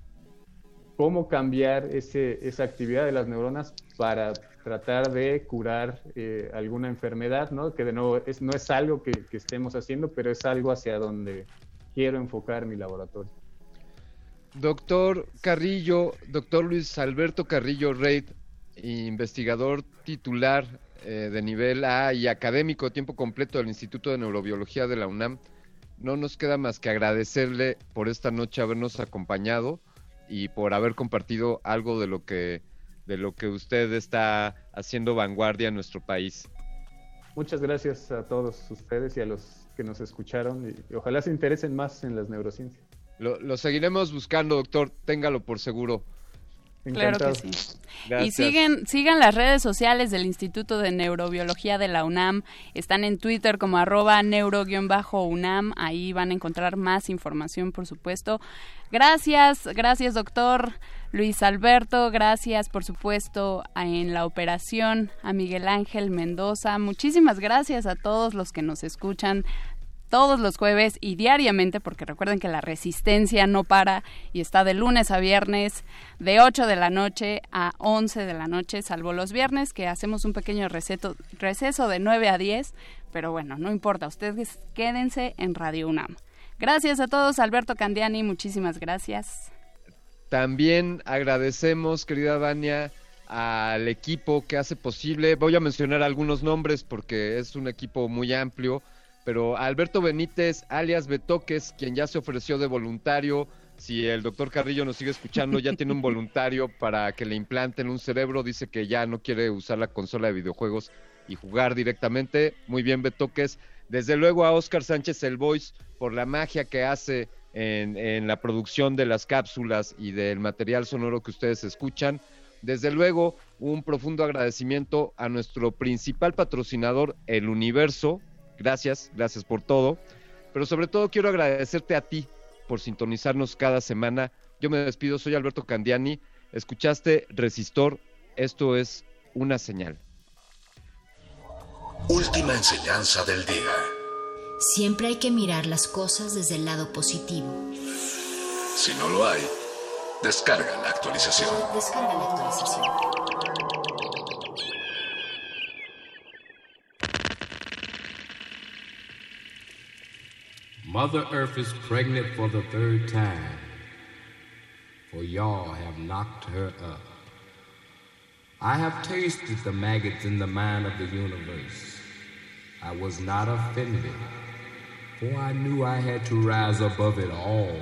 cómo cambiar ese, esa actividad de las neuronas para tratar de curar eh, alguna enfermedad, ¿no? Que de nuevo es, no es algo que, estemos haciendo, pero es algo hacia donde quiero enfocar mi laboratorio. Doctor Carrillo, doctor Luis Alberto Carrillo Reid, investigador titular eh, de nivel A y académico tiempo completo del Instituto de Neurobiología de la UNAM no nos queda más que agradecerle por esta noche habernos acompañado y por haber compartido algo de lo que de lo que usted está haciendo vanguardia en nuestro país. Muchas gracias a todos ustedes y a los que nos escucharon y, ojalá se interesen más en las neurociencias. Lo, lo seguiremos buscando, doctor, téngalo por seguro. Claro que sí. Y siguen, sigan las redes sociales del Instituto de Neurobiología de la UNAM. Están en Twitter como arroba neuro-UNAM. Ahí van a encontrar más información, por supuesto. Gracias, gracias doctor Luis Alberto. Gracias, por supuesto, en la operación a Miguel Ángel Mendoza. Muchísimas gracias a todos los que nos escuchan todos los jueves y diariamente, porque recuerden que la resistencia no para y está de lunes a viernes, de 8 de la noche a 11 de la noche, salvo los viernes, que hacemos un pequeño receto, receso de 9 a 10, pero bueno, no importa, ustedes quédense en Radio UNAM. Gracias a todos, Alberto Candiani, muchísimas gracias. También agradecemos, querida Dania, al equipo que hace posible, voy a mencionar algunos nombres porque es un equipo muy amplio, pero Alberto Benítez, alias Betoques, quien ya se ofreció de voluntario, si el doctor Carrillo nos sigue escuchando, ya tiene un voluntario para que le implanten un cerebro, dice que ya no quiere usar la consola de videojuegos y jugar directamente. Muy bien, Betoques. Desde luego a Oscar Sánchez El Voice por la magia que hace en, en la producción de las cápsulas y del material sonoro que ustedes escuchan. Desde luego, un profundo agradecimiento a nuestro principal patrocinador, El Universo, gracias, gracias por todo. Pero sobre todo quiero agradecerte a ti por sintonizarnos cada semana. Yo me despido, soy Alberto Candiani. Escuchaste Resistor, esto es una señal. Última enseñanza del día. Siempre hay que mirar las cosas desde el lado positivo. Si no lo hay, descarga la actualización. Descarga la actualización. Mother Earth is pregnant for the third time, for y'all have knocked her up. I have tasted the maggots in the mind of the universe. I was not offended, for I knew I had to rise above it all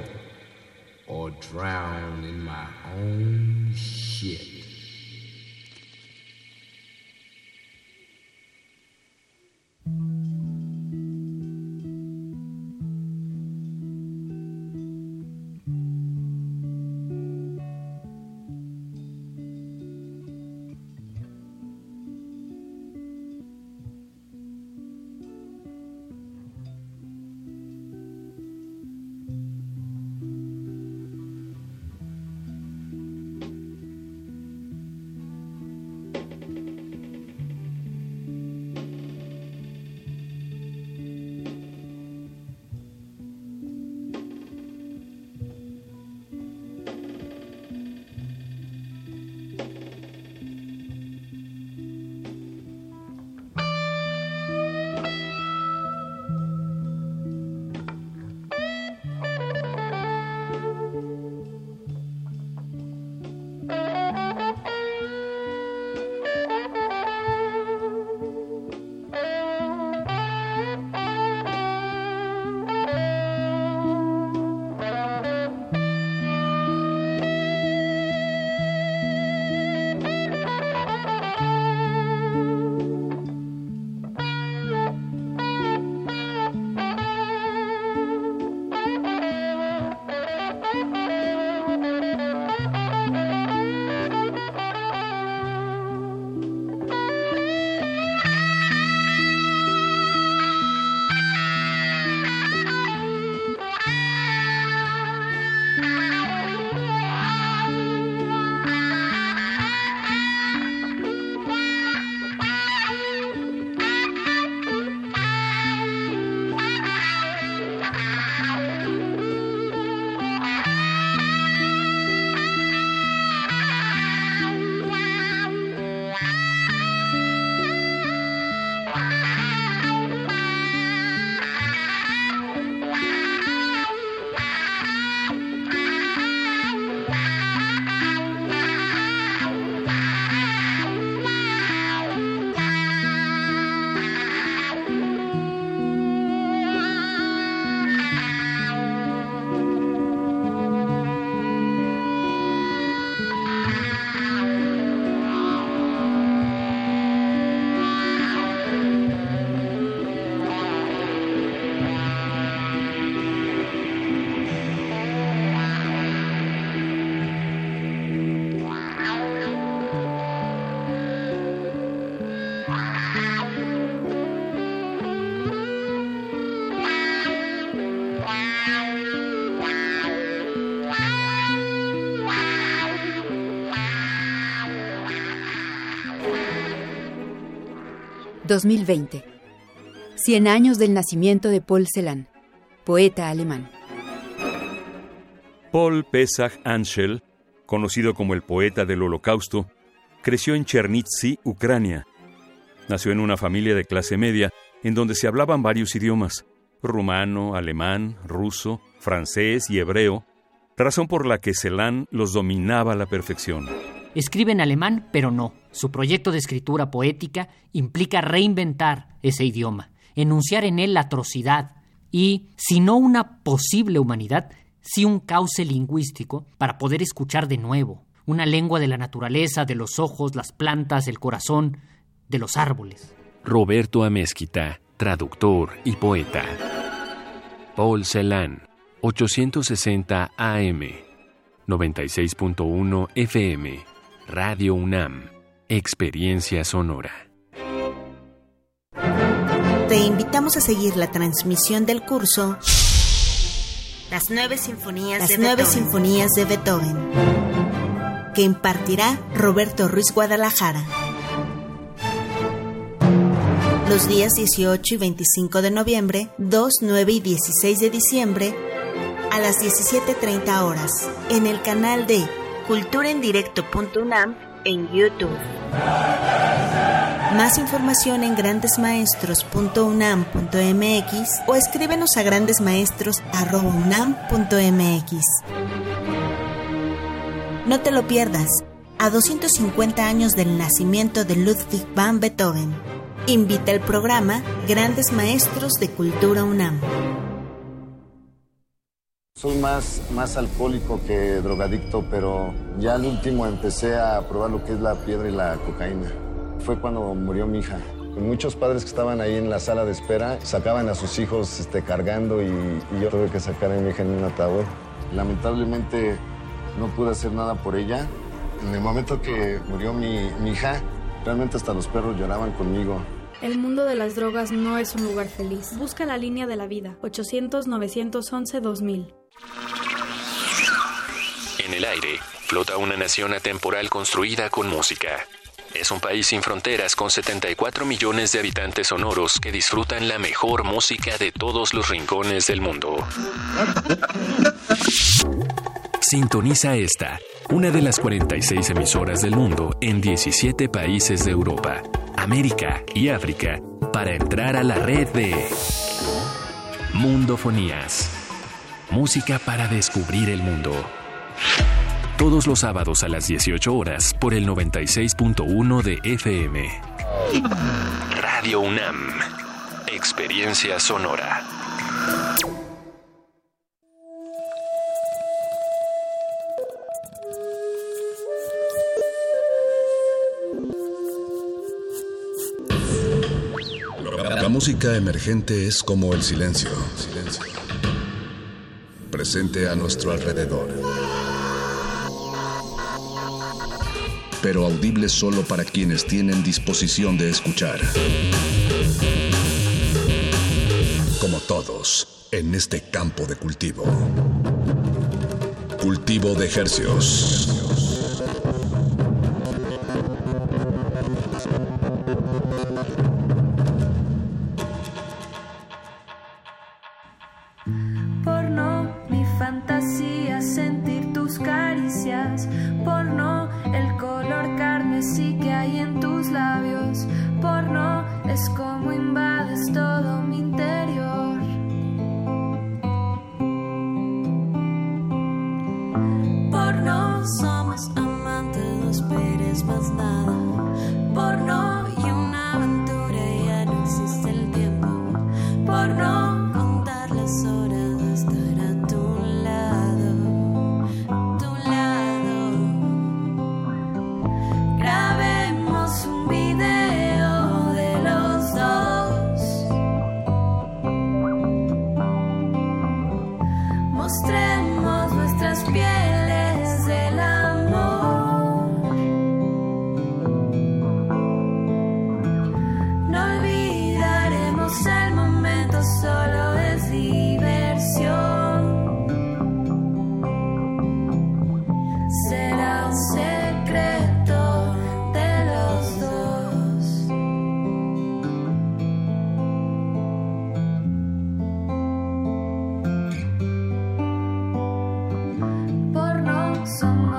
or drown in my own shit. 2020. 100 años del nacimiento de Paul Celan, poeta alemán. Paul Pesach Anschel, conocido como el poeta del Holocausto, creció en Chernivtsi, Ucrania. Nació en una familia de clase media en donde se hablaban varios idiomas, rumano, alemán, ruso, francés y hebreo, razón por la que Celan los dominaba a la perfección. Escribe en alemán, pero no. Su proyecto de escritura poética implica reinventar ese idioma, enunciar en él la atrocidad y, si no una posible humanidad, sí un cauce lingüístico para poder escuchar de nuevo, una lengua de la naturaleza, de los ojos, las plantas, el corazón, de los árboles. Roberto Amezquita, traductor y poeta. Paul Celan, 860 AM, 96.1 FM. Radio UNAM, Experiencia Sonora. te invitamos a seguir la transmisión del curso Las nueve sinfonías, de, nueve Beethoven. sinfonías de Beethoven, que impartirá Roberto Ruiz Guadalajara. Los días 18 y 25 de noviembre, 2, 9 y 16 de diciembre, a las 17.30 horas, en el canal de culturaendirecto.unam en YouTube. Más información en grandesmaestros.unam.mx o escríbenos a grandesmaestros.unam.mx. No te lo pierdas, a 250 años del nacimiento de Ludwig van Beethoven. Invita el programa Grandes Maestros de Cultura UNAM. Soy más, más alcohólico que drogadicto, pero ya al último empecé a probar lo que es la piedra y la cocaína. Fue cuando murió mi hija. Muchos padres que estaban ahí en la sala de espera sacaban a sus hijos este, cargando y, yo tuve que sacar a mi hija en un ataúd. Lamentablemente no pude hacer nada por ella. En el momento que murió mi, mi hija, realmente hasta los perros lloraban conmigo. El mundo de las drogas no es un lugar feliz. Busca la línea de la vida. 800-911-2000. El aire, flota una nación atemporal construida con música. Es un país sin fronteras con 74 millones de habitantes sonoros que disfrutan la mejor música de todos los rincones del mundo. Sintoniza esta, una de las 46 emisoras del mundo en 17 países de Europa, América y África, para entrar a la red de Mundofonías. Música para descubrir el mundo. Todos los sábados a las 18 horas por el 96.1 de FM. Radio UNAM. Experiencia sonora. La música emergente es como el silencio. Presente a nuestro alrededor. Pero audible solo para quienes tienen disposición de escuchar. Como todos, en este campo de cultivo. Cultivo de hercios.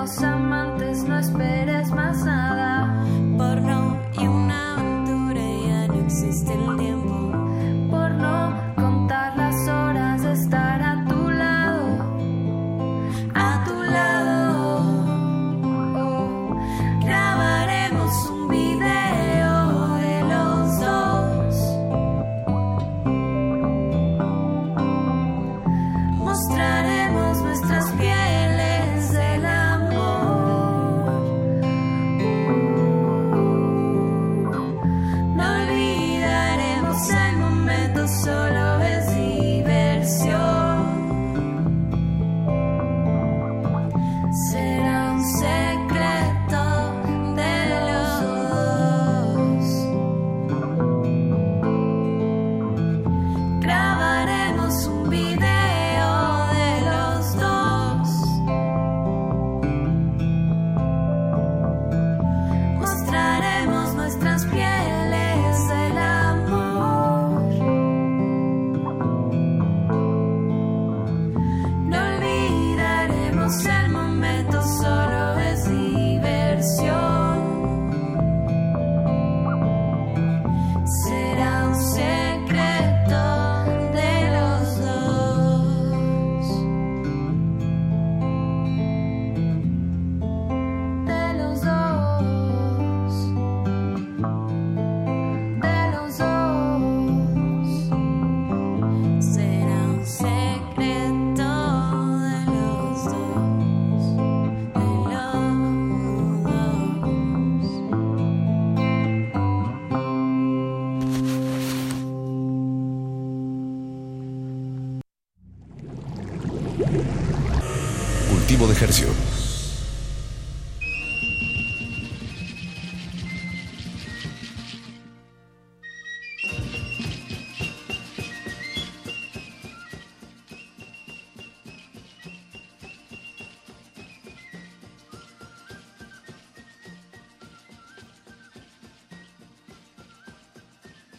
Somos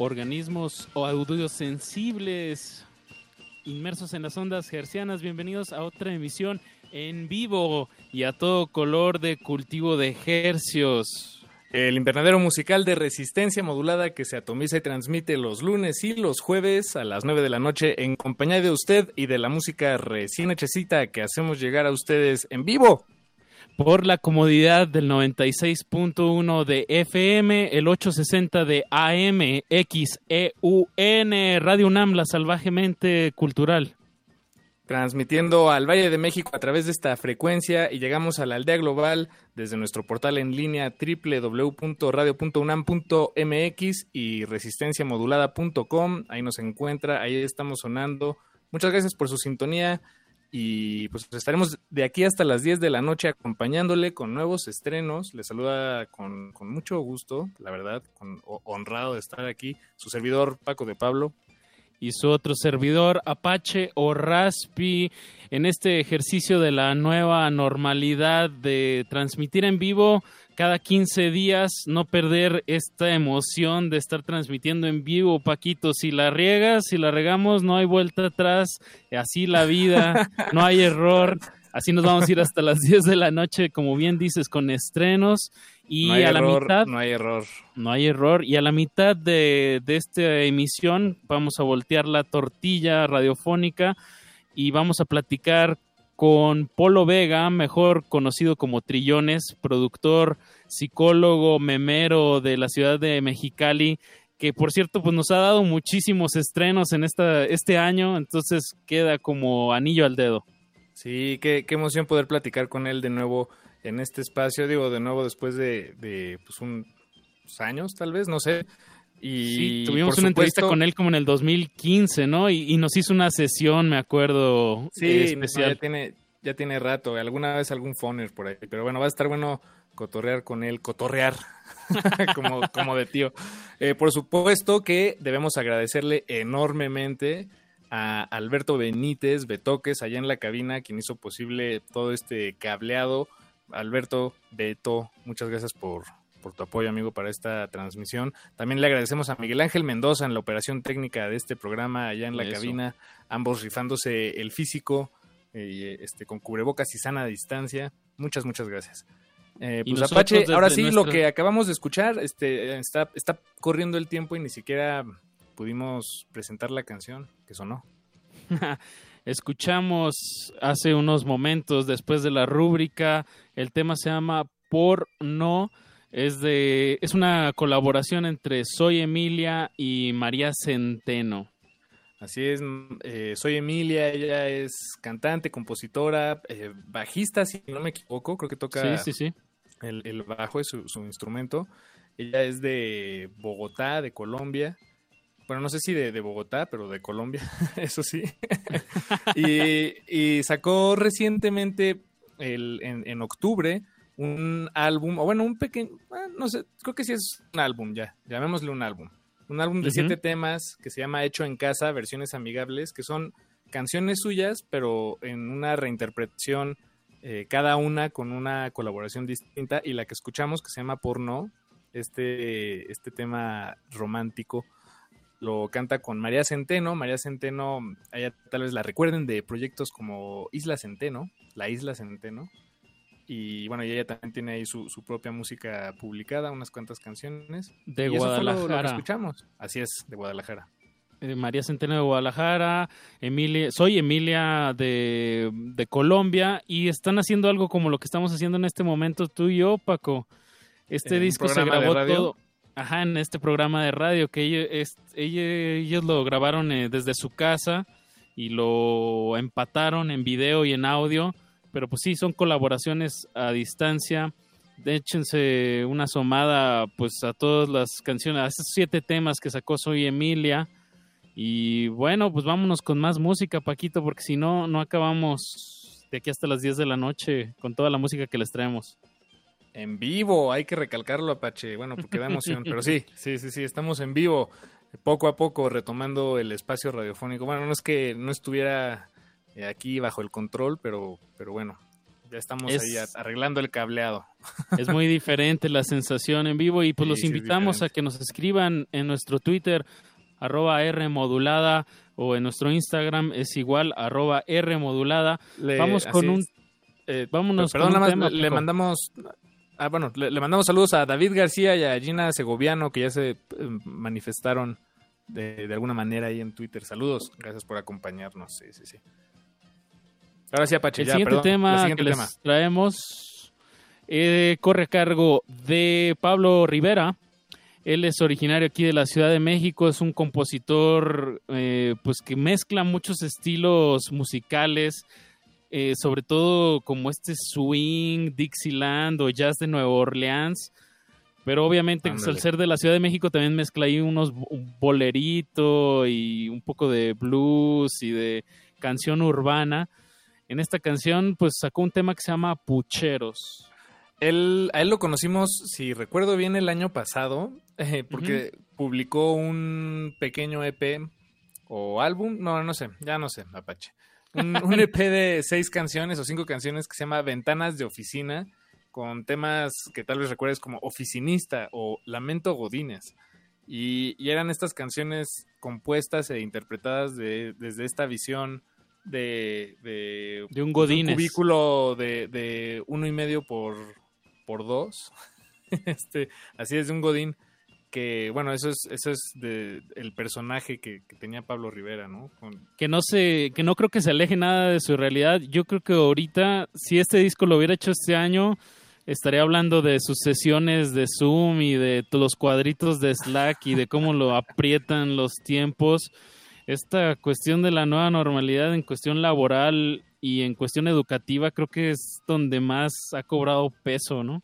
organismos o audiosensibles inmersos en las ondas hercianas. Bienvenidos a otra emisión en vivo y a todo color de cultivo de hercios. El invernadero musical de resistencia modulada que se atomiza y transmite los lunes y los jueves a las 9 de la noche en compañía de usted y de la música recién hechecita que hacemos llegar a ustedes en vivo por la comodidad del 96.1 de FM, el 860 de AM, XEUN, Radio UNAM, la salvajemente cultural. Transmitiendo al Valle de México a través de esta frecuencia y llegamos a la aldea global desde nuestro portal en línea www.radio.unam.mx y resistenciamodulada.com. Ahí nos encuentra, ahí estamos sonando. Muchas gracias por su sintonía. Y pues estaremos de aquí hasta las 10 de la noche acompañándole con nuevos estrenos. Le saluda con, mucho gusto, la verdad, con, honrado de estar aquí, su servidor Paco de Pablo. Y su otro servidor Apache o Raspi en este ejercicio de la nueva normalidad de transmitir en vivo cada 15 días, no perder esta emoción de estar transmitiendo en vivo, Paquito. Si la riegas, si la regamos, no hay vuelta atrás, así la vida, (laughs) no hay error. Así nos vamos a ir hasta las 10 de la noche, como bien dices, con estrenos. Y a la mitad. No hay error. No hay error. Y a la mitad de, de esta emisión vamos a voltear la tortilla radiofónica y vamos a platicar con Polo Vega, mejor conocido como Trillones, productor, psicólogo, memero de la ciudad de Mexicali, que por cierto pues nos ha dado muchísimos estrenos en esta, este año, entonces queda como anillo al dedo. Sí, qué, qué emoción poder platicar con él de nuevo en este espacio, digo de nuevo después de, de pues unos años tal vez, no sé, y tuvimos una entrevista con él como en el 2015, ¿no? Y, nos hizo una sesión, me acuerdo, sí, especial. ya tiene, ya tiene rato, alguna vez algún phoner por ahí, pero bueno, va a estar bueno cotorrear con él, cotorrear, (laughs) como, como de tío. Eh, por supuesto que debemos agradecerle enormemente a Alberto Benítez Betoques, allá en la cabina, quien hizo posible todo este cableado. Alberto, Beto, muchas gracias por, por tu apoyo, amigo, para esta transmisión. También le agradecemos a Miguel Ángel Mendoza en la operación técnica de este programa allá en la cabina, ambos rifándose el físico, eh, este, con cubrebocas y sana distancia. Muchas, muchas gracias. Eh, pues Apache, ahora sí, lo que acabamos de escuchar, este, está, está corriendo el tiempo y ni siquiera pudimos presentar la canción que sonó. (laughs) Escuchamos hace unos momentos después de la rúbrica, el tema se llama Por No es de es una colaboración entre Soy Emilia y María Centeno. Así es, eh, soy Emilia, ella es cantante, compositora, eh, bajista, si no me equivoco, creo que toca sí, sí, sí. El, bajo es su, instrumento. Ella es de Bogotá, de Colombia. Bueno, no sé si de, Bogotá, pero de Colombia, (laughs) eso sí. (laughs) y, sacó recientemente, el, en, en octubre, un álbum, o bueno, un pequeño, ah, no sé, creo que sí es un álbum ya, llamémosle un álbum. Un álbum de siete temas que se llama Hecho en Casa, versiones amigables, que son canciones suyas, pero en una reinterpretación, eh, cada una con una colaboración distinta, y la que escuchamos, que se llama Porno, este, este tema romántico, lo canta con María Centeno. María Centeno, allá tal vez la recuerden de proyectos como Isla Centeno, la Isla Centeno, y bueno, y ella también tiene ahí su, propia música publicada, unas cuantas canciones. De Guadalajara. escuchamos. Así es, de Guadalajara. Eh, María Centeno de Guadalajara, Emilia, soy Emilia de, de, Colombia y están haciendo algo como lo que estamos haciendo en este momento tú y yo, Paco. Este disco se grabó todo. Ajá, en este programa de radio que ellos, ellos, lo grabaron eh, desde su casa y lo empataron en video y en audio pero pues sí, son colaboraciones a distancia. Échense una asomada pues a todas las canciones, a esos siete temas que sacó Soy Emilia. Y bueno, pues vámonos con más música, Paquito, porque si no, no acabamos de aquí hasta las 10 de la noche con toda la música que les traemos. En vivo, hay que recalcarlo, Apache. Bueno, porque da emoción, pero sí, (laughs) sí, sí, sí, estamos en vivo, poco a poco retomando el espacio radiofónico. Bueno, no es que no estuviera aquí bajo el control, pero, pero bueno, ya estamos ahí arreglando el cableado. (laughs) Es muy diferente la sensación en vivo y pues los invitamos a que nos escriban en nuestro Twitter arroba R modulada o en nuestro Instagram es igual arroba R modulada. Vamos con un... Eh, vámonos perdón, con un le mandamos Ah, bueno, le, mandamos saludos a David García y a Gina Segoviano que ya se eh, manifestaron de, alguna manera ahí en Twitter. Saludos, gracias por acompañarnos. Sí, sí, sí. Ahora sí, Apache. El siguiente tema que les traemos eh, corre a cargo de Pablo Rivera. Él es originario aquí de la Ciudad de México, es un compositor eh, pues que mezcla muchos estilos musicales, eh, sobre todo como este swing, Dixieland o jazz de Nueva Orleans. Pero obviamente pues, al ser de la Ciudad de México también mezcla ahí unos bolerito y un poco de blues y de canción urbana. En esta canción pues sacó un tema que se llama Pucheros. Él, a él lo conocimos, si recuerdo bien, el año pasado, (laughs) eh, porque publicó un pequeño EP o álbum, no, no sé, ya no sé, Apache. Un, (laughs) EP de seis canciones o cinco canciones que se llama Ventanas de Oficina, con temas que tal vez recuerdes como Oficinista o Lamento Godines. Y, eran estas canciones compuestas e interpretadas desde esta visión de, de, un Godines. Un cubículo de, de uno y medio por, por dos. (laughs) este, así es, de un Godín que bueno eso es eso es de, el personaje que, tenía Pablo Rivera no que no se que no creo que se aleje nada de su realidad yo creo que ahorita si este disco lo hubiera hecho este año estaría hablando de sus sesiones de Zoom y de los cuadritos de Slack y de cómo lo aprietan los tiempos esta cuestión de la nueva normalidad en cuestión laboral y en cuestión educativa creo que es donde más ha cobrado peso no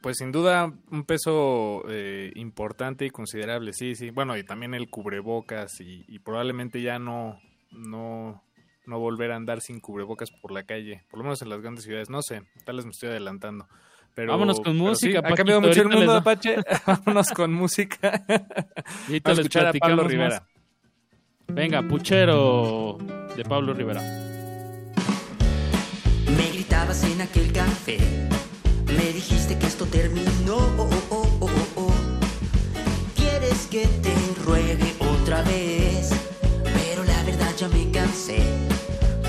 pues sin duda un peso eh, importante y considerable, sí, sí. Bueno, y también el cubrebocas y, probablemente ya no, no, no volver a andar sin cubrebocas por la calle, por lo menos en las grandes ciudades. No sé, tal vez me estoy adelantando. Pero, Vámonos con música. ha cambiado mucho el mundo, Apache. (laughs) Vámonos con música. Y a escuchar a Pablo Rivera. Venga, Puchero de Pablo Rivera. Me gritabas en aquel café me dijiste que esto terminó. Oh, oh, oh, Quieres que te ruegue otra vez, pero la verdad ya me cansé.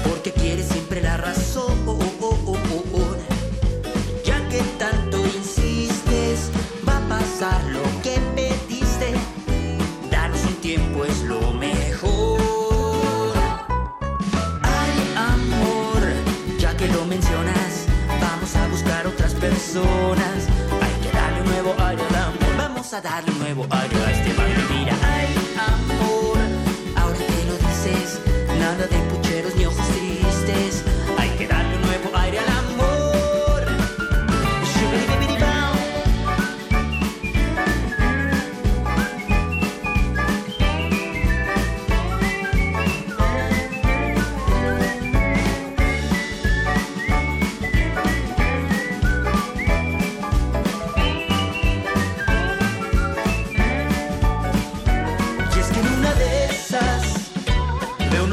Porque quieres siempre la razón. Hay que darle un nuevo aire al amor. Vamos a darle un nuevo aire a este baile. Mira, ay, amor. Ahora que lo dices, nada de pucheros ni ojos tristes.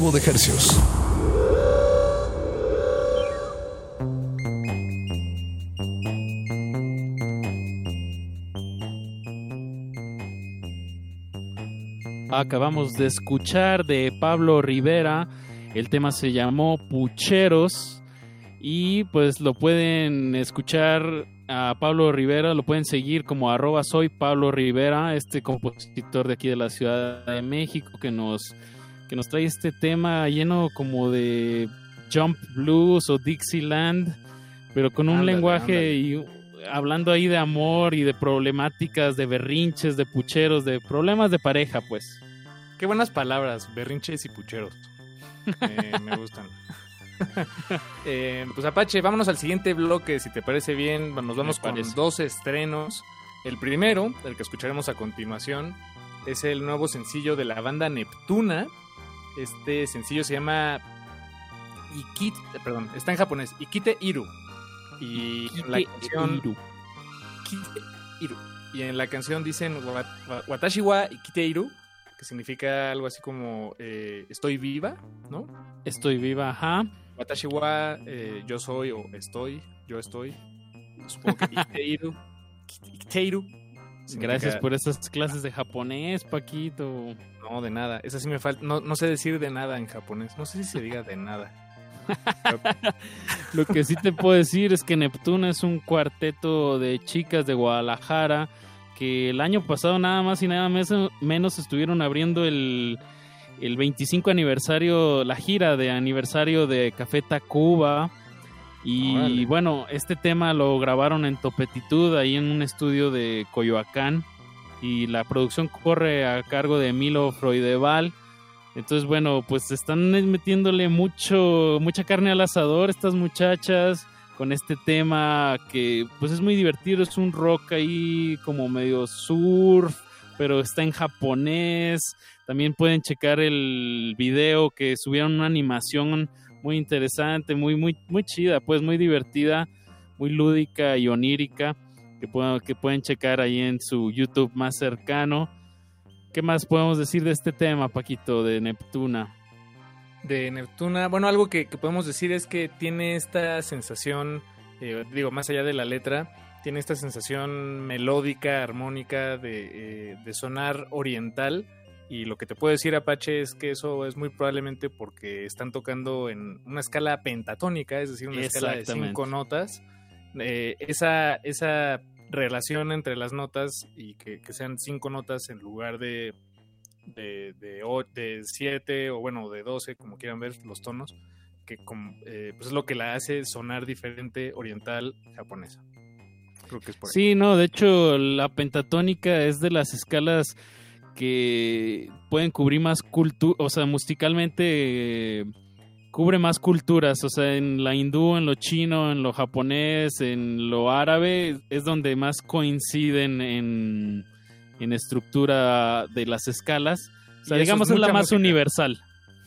de hercios. Acabamos de escuchar de Pablo Rivera. El tema se llamó Pucheros. Y pues lo pueden escuchar a Pablo Rivera, lo pueden seguir como arroba Pablo Rivera, este compositor de aquí de la Ciudad de México que nos, que nos trae este tema lleno como de jump blues o Dixieland, pero con un lenguaje y hablando ahí de amor y de problemáticas, de berrinches, de pucheros, de problemas de pareja, pues. Qué buenas palabras, berrinches y pucheros. me gustan. (laughs) Eh, pues Apache, vámonos al siguiente bloque, si te parece bien. Nos vamos con dos estrenos. El primero, el que escucharemos a continuación, es el nuevo sencillo de la banda Neptuna. Este sencillo se llama Ikite, perdón, está en japonés, Ikite Iru. Y la canción Iru. Iru. Y en la canción dicen Watashi wa Ikite Iru, que significa algo así como eh, estoy viva, ¿no? Estoy viva, ajá. Watashi wa, eh, yo soy o estoy, yo estoy. Supongo que Ikiteiru. (laughs) Ikiteiru. Gracias por esas clases de japonés, Paquito. No, de nada. Esa sí me falta. No, no sé decir de nada en japonés. No sé si se diga de nada. Lo que sí te puedo decir es que Neptuna es un cuarteto de chicas de Guadalajara que el año pasado nada más y nada menos estuvieron abriendo el el 25 aniversario, la gira de aniversario de Café Tacuba. Y bueno, este tema lo grabaron en Topetitud, ahí en un estudio de Coyoacán. Y la producción corre a cargo de Emilio Freudeval. Entonces, bueno, pues están metiéndole mucho, mucha carne al asador estas muchachas con este tema que pues es muy divertido, es un rock ahí como medio surf, pero está en japonés. También pueden checar el video que subieron una animación muy interesante, muy, muy, muy chida, pues muy divertida, muy lúdica y onírica, que, pueden, que pueden checar ahí en su YouTube más cercano. ¿Qué más podemos decir de este tema, Paquito, de Neptuna? De Neptuna, bueno, algo que, podemos decir es que tiene esta sensación, eh, digo, más allá de la letra, tiene esta sensación melódica, armónica, de, eh, de sonar oriental y lo que te puedo decir, Apache, es que eso es muy probablemente porque están tocando en una escala pentatónica, es decir, una escala de cinco notas. Eh, esa, esa relación entre las notas y que, sean cinco notas en lugar de, de, siete o bueno, de doce, como quieran ver los tonos, que eh, pues es lo que la hace sonar diferente oriental japonesa. Creo que es por Sí, no, de hecho la pentatónica es de las escalas que pueden cubrir más cultura, o sea, musicalmente cubre más culturas, o sea, en la hindú, en lo chino, en lo japonés, en lo árabe, es donde más coinciden en, en estructura de las escalas. O sea, digamos, es, la más universal.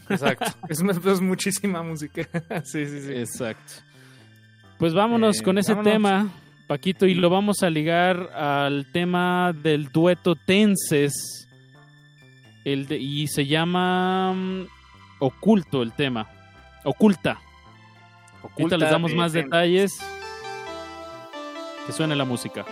Exacto. (laughs) es, muchísima música. (laughs) sí, sí, sí. Exacto. Pues vámonos eh, con ese tema, Paquito, y lo vamos a ligar al tema del dueto Tenses el y se llama mm, Oculto el tema. Oculta. Oculta Ahorita les damos más detalles. Que suene la música.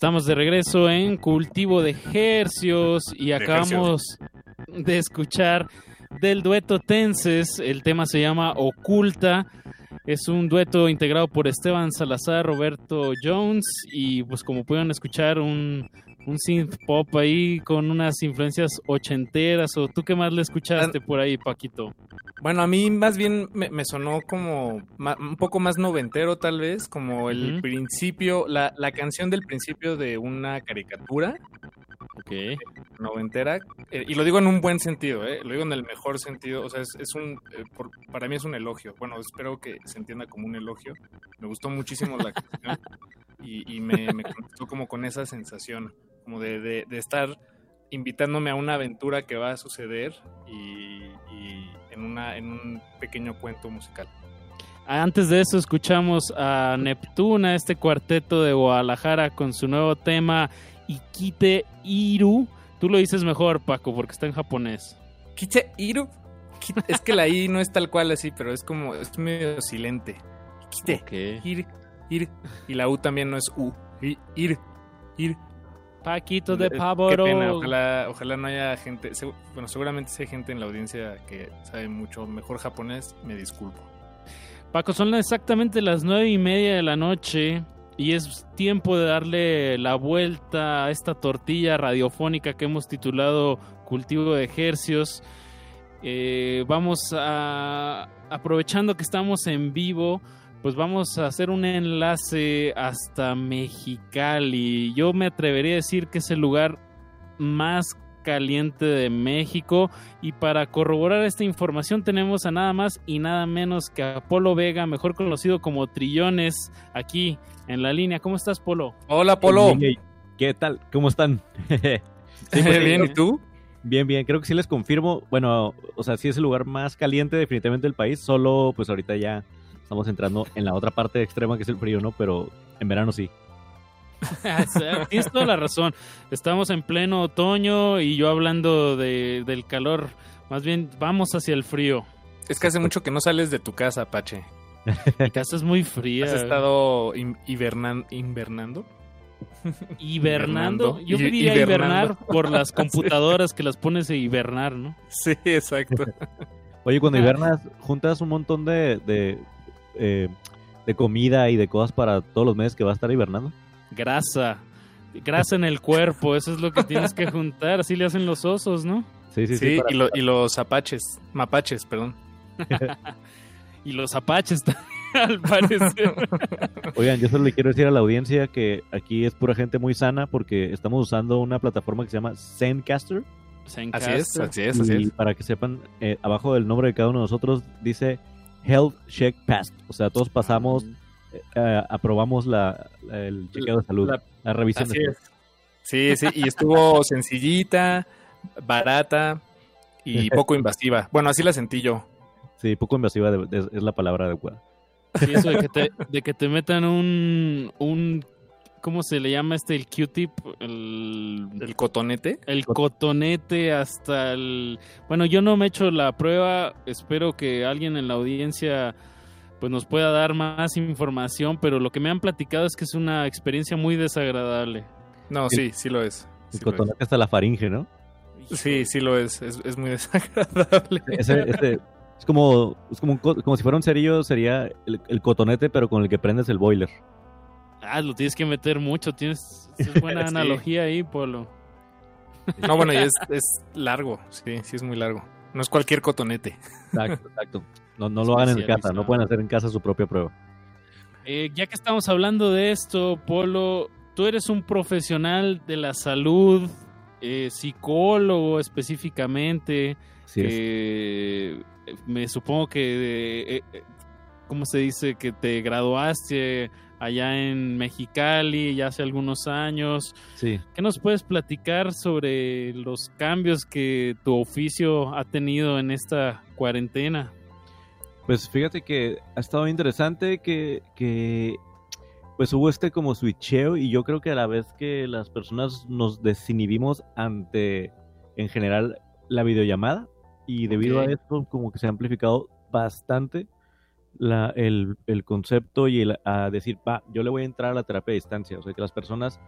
Estamos de regreso en Cultivo de Hercios y acabamos de escuchar del dueto Tenses. El tema se llama Oculta. Es un dueto integrado por Esteban Salazar, Roberto Jones y pues como pueden escuchar un, un synth pop ahí con unas influencias ochenteras. ¿O tú qué más le escuchaste por ahí, Paquito? Bueno, a mí más bien me, me sonó como ma- un poco más noventero tal vez, como el principio, la, la canción del principio de una caricatura Ok. noventera, eh, y lo digo en un buen sentido, eh, lo digo en el mejor sentido, o sea, es, es un, eh, por- para mí es un elogio, bueno, espero que se entienda como un elogio, me gustó muchísimo la canción (laughs) y, y me, me conectó como con esa sensación, como de, de- de estar invitándome a una aventura que va a suceder y, y en, una, en un pequeño cuento musical. Antes de eso escuchamos a Neptuna, este cuarteto de Guadalajara con su nuevo tema Ikite Iru. Tú lo dices mejor, Paco, porque está en japonés. Kite Iru. Es que la I no es tal cual así, pero es como, es medio silente. Kite. Ir, ir. Y la U también no es U. Ir, ir. Paquito de Eh, Qué Pavoro. pena, ojalá, ojalá no haya gente, bueno, seguramente si hay gente en la audiencia que sabe mucho mejor japonés, me disculpo. Paco, son exactamente las nueve y media de la noche y es tiempo de darle la vuelta a esta tortilla radiofónica que hemos titulado Cultivo de Ejercios. Eh, vamos a, aprovechando que estamos en vivo, pues vamos a hacer un enlace hasta Mexicali. Yo me atrevería a decir que es el lugar más caliente de México y para corroborar esta información tenemos a nada más y nada menos que a Polo Vega, mejor conocido como Trillones, aquí en la línea. ¿Cómo estás, Polo? Hola, Polo. ¿Qué tal? ¿Cómo están? (laughs) Sí, (laughs) Bien, ¿y tú? Bien, bien. Creo que sí les confirmo. Bueno, o sea, sí es el lugar más caliente definitivamente del país. Solo, pues ahorita ya estamos entrando en la otra parte extrema que es el frío, ¿no? Pero en verano (laughs) sí. Tienes toda la razón. Estamos en pleno otoño y yo hablando de, del calor. Más bien, vamos hacia el frío. Es que hace mucho que no sales de tu casa, Pache. Mi casa es muy fría. ¿Has estado hibernan- invernando? Hibernando. Yo diría hibernando. hibernar por las (laughs) computadoras que las pones a hibernar, ¿no? Sí, exacto. (laughs) Oye, cuando hibernas, juntas un montón de, de, eh, de comida y de cosas para todos los meses que va a estar hibernando. Grasa. Grasa en el cuerpo, eso es lo que tienes que juntar. Así le hacen los osos, ¿no? Sí, sí, Sí, sí. para- y, lo- y los apaches, mapaches, perdón. (laughs) Y los apaches también, (laughs) al parecer. (laughs) Oigan, yo solo le quiero decir a la audiencia que aquí es pura gente muy sana porque estamos usando una plataforma que se llama Zencaster. Así es, así es, así Y es. para que sepan, eh, abajo del nombre de cada uno de nosotros dice Health Check Passed. O sea, todos pasamos, eh, eh, aprobamos la, la- el chequeo de salud, la, La- revisión Así de salud. es. Sí, sí, y estuvo (laughs) sencillita, barata y (laughs) poco invasiva. Bueno, así la sentí yo. Sí, poco invasiva de- de- es la palabra adecuada. Sí, eso de que te, de que te metan un, un ¿cómo se le llama este? El Q-tip, el, ¿El cotonete? el cotonete hasta el... Bueno, yo no me he hecho la prueba, espero que alguien en la audiencia pues nos pueda dar más información, pero lo que me han platicado es que es una experiencia muy desagradable. No, sí, sí lo es. El Sí cotonete hasta la faringe, ¿no? Sí, sí lo es. Es, es muy (laughs) desagradable. Ese, ese- es como, es como, un co- como si fuera un cerillo, sería el, el cotonete, pero con el que prendes el boiler. Ah, lo tienes que meter mucho, tienes (laughs) es buena Sí. analogía ahí, Polo. No, bueno, y es, (laughs) es largo. Sí, sí es muy largo. No es cualquier cotonete. Exacto, exacto. No, no lo hagan en casa, no pueden hacer en casa su propia prueba. Eh, ya que estamos hablando de esto, Polo, tú eres un profesional de la salud, eh, psicólogo específicamente. Sí es. que me supongo que, eh, eh, ¿cómo se dice? Que te graduaste allá en Mexicali ya hace algunos años. Sí. ¿Qué nos puedes platicar sobre los cambios que tu oficio ha tenido en esta cuarentena? Pues fíjate que ha estado interesante que, que pues hubo este como switcheo y yo creo que a la vez que las personas nos desinhibimos ante, en general, la videollamada y debido a esto como que se ha amplificado bastante la, el, el, concepto y el, a decir, va, yo le voy a entrar a la terapia a distancia, o sea que las personas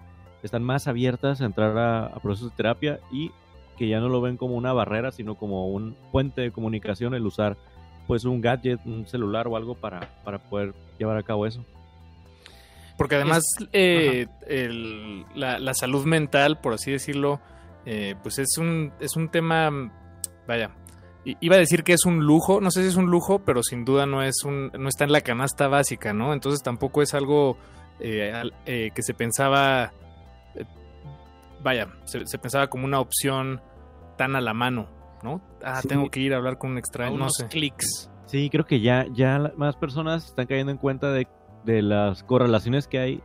están más abiertas a entrar a, a procesos de terapia y que ya no lo ven como una barrera, sino como un puente de comunicación el usar pues un gadget, un celular o algo para, para poder llevar a cabo eso. Porque además eh, el, la, la, salud mental, por así decirlo, eh, pues es un, es un tema, vaya, iba a decir que es un lujo, no sé si es un lujo, pero sin duda no es un, no está en la canasta básica, ¿no? Entonces tampoco es algo eh, eh, que se pensaba, eh, vaya, se, se, pensaba como una opción tan a la mano, ¿no? Ah, sí. tengo que ir a hablar con un extraño, no sé. clics. Sí, creo que ya, ya más personas están cayendo en cuenta de, de las correlaciones que hay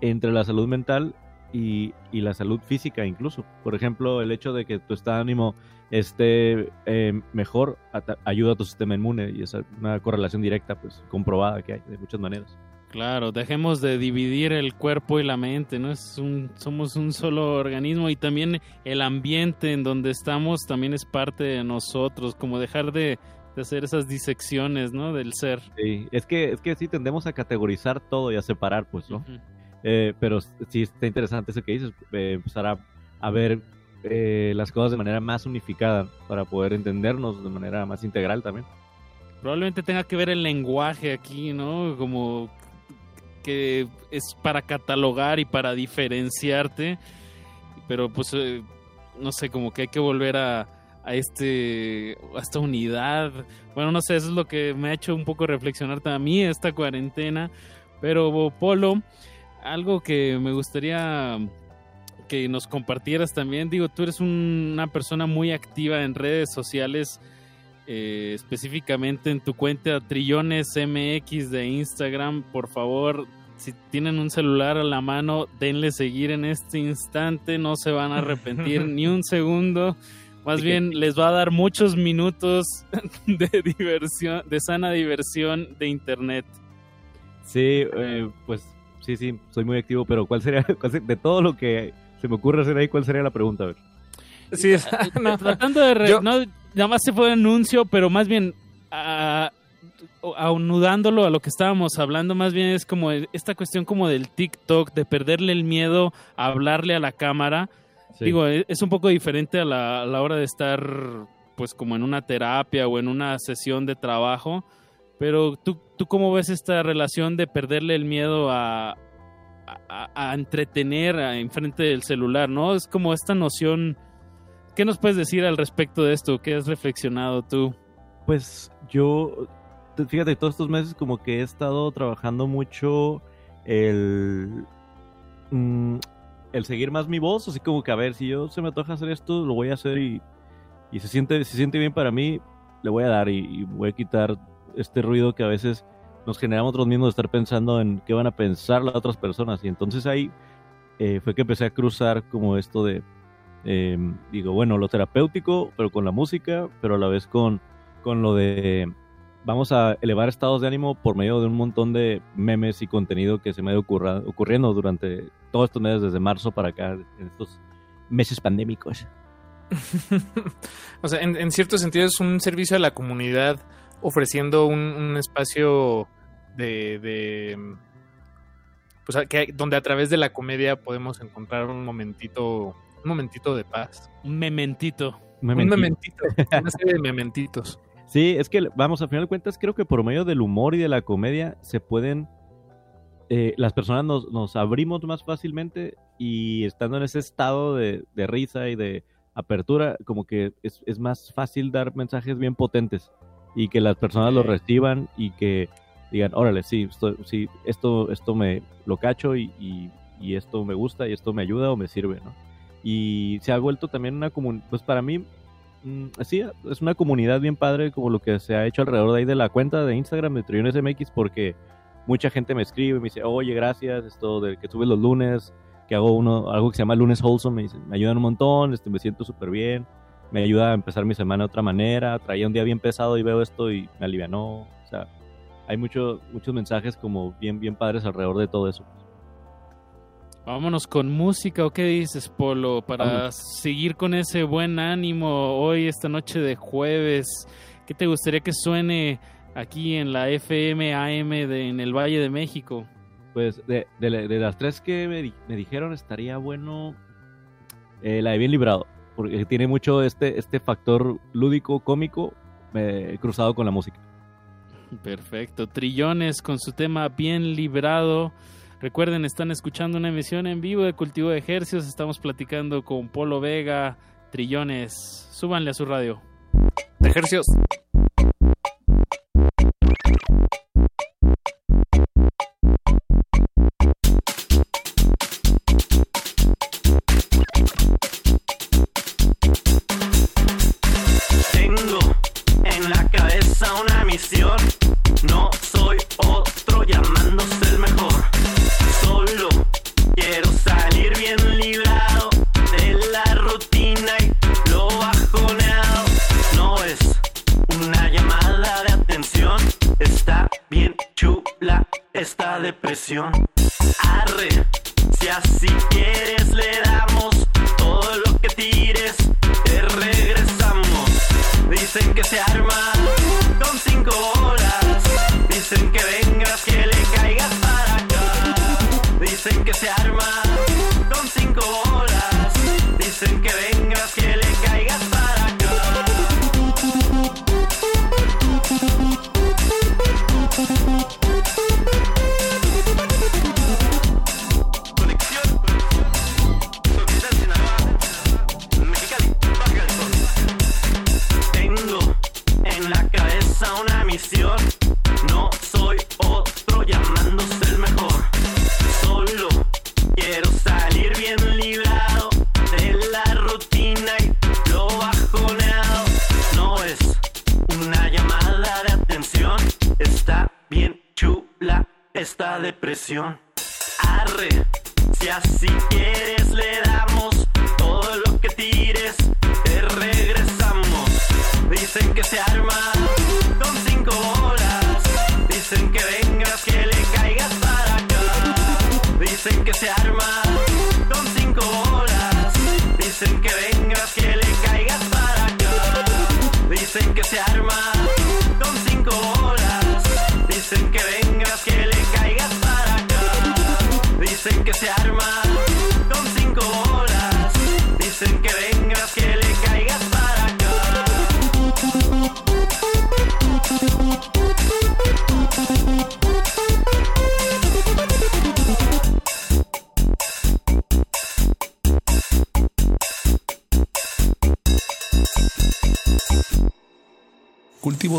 entre la salud mental y, y, la salud física incluso. Por ejemplo, el hecho de que tu estado de ánimo esté eh, mejor ayuda a tu sistema inmune y es una correlación directa, pues comprobada que hay de muchas maneras. Claro, dejemos de dividir el cuerpo y la mente, ¿no? Es un, somos un solo organismo y también el ambiente en donde estamos también es parte de nosotros, como dejar de, de hacer esas disecciones, ¿no? Del ser. Sí, es que, es que sí tendemos a categorizar todo y a separar, pues, ¿no? Uh -huh. Eh, pero sí está interesante eso que dices, eh, empezar a, ver eh, las cosas de manera más unificada para poder entendernos de manera más integral también. Probablemente tenga que ver el lenguaje aquí, ¿no? Como que es para catalogar y para diferenciarte, pero pues eh, no sé, como que hay que volver a, a este a esta unidad. Bueno, no sé, eso es lo que me ha hecho un poco reflexionar a mí esta cuarentena, pero Polo, algo que me gustaría que nos compartieras también. Digo, tú eres un, una persona muy activa en redes sociales, eh, específicamente en tu cuenta Trillones MX de Instagram. Por favor, si tienen un celular a la mano, denle seguir en este instante, no se van a arrepentir (laughs) ni un segundo. Más bien les va a dar muchos minutos (laughs) de diversión, de sana diversión de internet. Sí, eh, pues sí, sí, soy muy activo, pero ¿cuál sería, (laughs) cuál sería de todo lo que se me ocurre hacer ahí, ¿cuál sería la pregunta? A ver. Sí, (laughs) no. tratando de... Re... Yo... No, nada más se fue un anuncio, pero más bien uh, aunudándolo a lo que estábamos hablando, más bien es como esta cuestión como del TikTok, de perderle el miedo a hablarle a la cámara. Sí. Digo, e, es un poco diferente a la, a la hora de estar pues como en una terapia o en una sesión de trabajo. Pero ¿tú, tú cómo ves esta relación de perderle el miedo a, a, entretener a, enfrente del celular, ¿no? Es como esta noción. ¿Qué nos puedes decir al respecto de esto? ¿Qué has reflexionado tú? Pues yo, fíjate, todos estos meses como que he estado trabajando mucho el, mm, el seguir más mi voz, así como que a ver, si yo se me toca hacer esto, lo voy a hacer y, y se, siente, se siente bien para mí, le voy a dar y voy a quitar este ruido que a veces nos generamos nosotros mismos de estar pensando en qué van a pensar las otras personas. Y entonces ahí eh, fue que empecé a cruzar como esto de, eh, digo, bueno, lo terapéutico, pero con la música, pero a la vez con, con lo de, vamos a elevar estados de ánimo por medio de un montón de memes y contenido que se me ha ido ocurra, ocurriendo durante todos estos meses, desde marzo para acá, en estos meses pandémicos. (laughs) o sea, en cierto sentido es un servicio a la comunidad ofreciendo un, un espacio de, de pues que, donde a través de la comedia podemos encontrar un momentito un momentito de paz. Un mementito. Un mementito, un mementito una serie de mementitos. (laughs) Sí es que vamos a final de cuentas creo que por medio del humor y de la comedia se pueden eh, las personas nos, nos, abrimos más fácilmente y estando en ese estado de, de risa y de apertura como que es, es más fácil dar mensajes bien potentes y que las personas lo reciban y que digan, órale, sí, esto, sí, esto, esto me lo cacho y, y, y, esto me gusta y esto me ayuda o me sirve, ¿no? Y se ha vuelto también una comunidad, pues para mí, mmm, sí, es una comunidad bien padre como lo que se ha hecho alrededor de ahí de la cuenta de Instagram de Trillones MX porque mucha gente me escribe, me dice, oye, gracias, esto de que subes los lunes, que hago uno, algo que se llama lunes wholesome, me, dice, me ayudan un montón, este, me siento súper bien me ayuda a empezar mi semana de otra manera. Traía un día bien pesado y veo esto y me alivianó. O sea, hay mucho, muchos mensajes como bien, bien padres alrededor de todo eso. Vámonos con música, ¿o qué dices, Polo? Para seguir con ese buen ánimo hoy, esta noche de jueves. ¿Qué te gustaría que suene aquí en la FM AM de, en el Valle de México? Pues de, de la- de las tres que me dijeron estaría bueno eh, la de Bien Librado, porque tiene mucho este, este factor lúdico, cómico, eh, cruzado con la música. Perfecto. Trillones con su tema bien librado. Recuerden, están escuchando una emisión en vivo de Cultivo de Ejercicios. Estamos platicando con Polo Vega. Trillones. Súbanle a su radio. De ejercicios.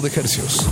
De ejercicios.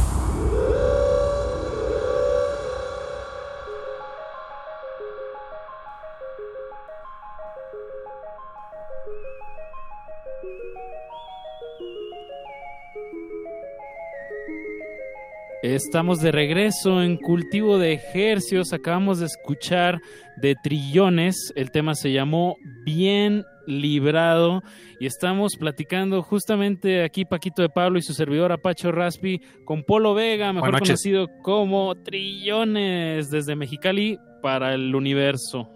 Estamos de regreso en Cultivo de Ejercios. Acabamos de escuchar de Trillones. El tema se llamó Bien Librado. Y estamos platicando justamente aquí Paquito de Pablo y su servidor Apacho Raspi con Polo Vega, mejor conocido como Trillones, desde Mexicali para el universo.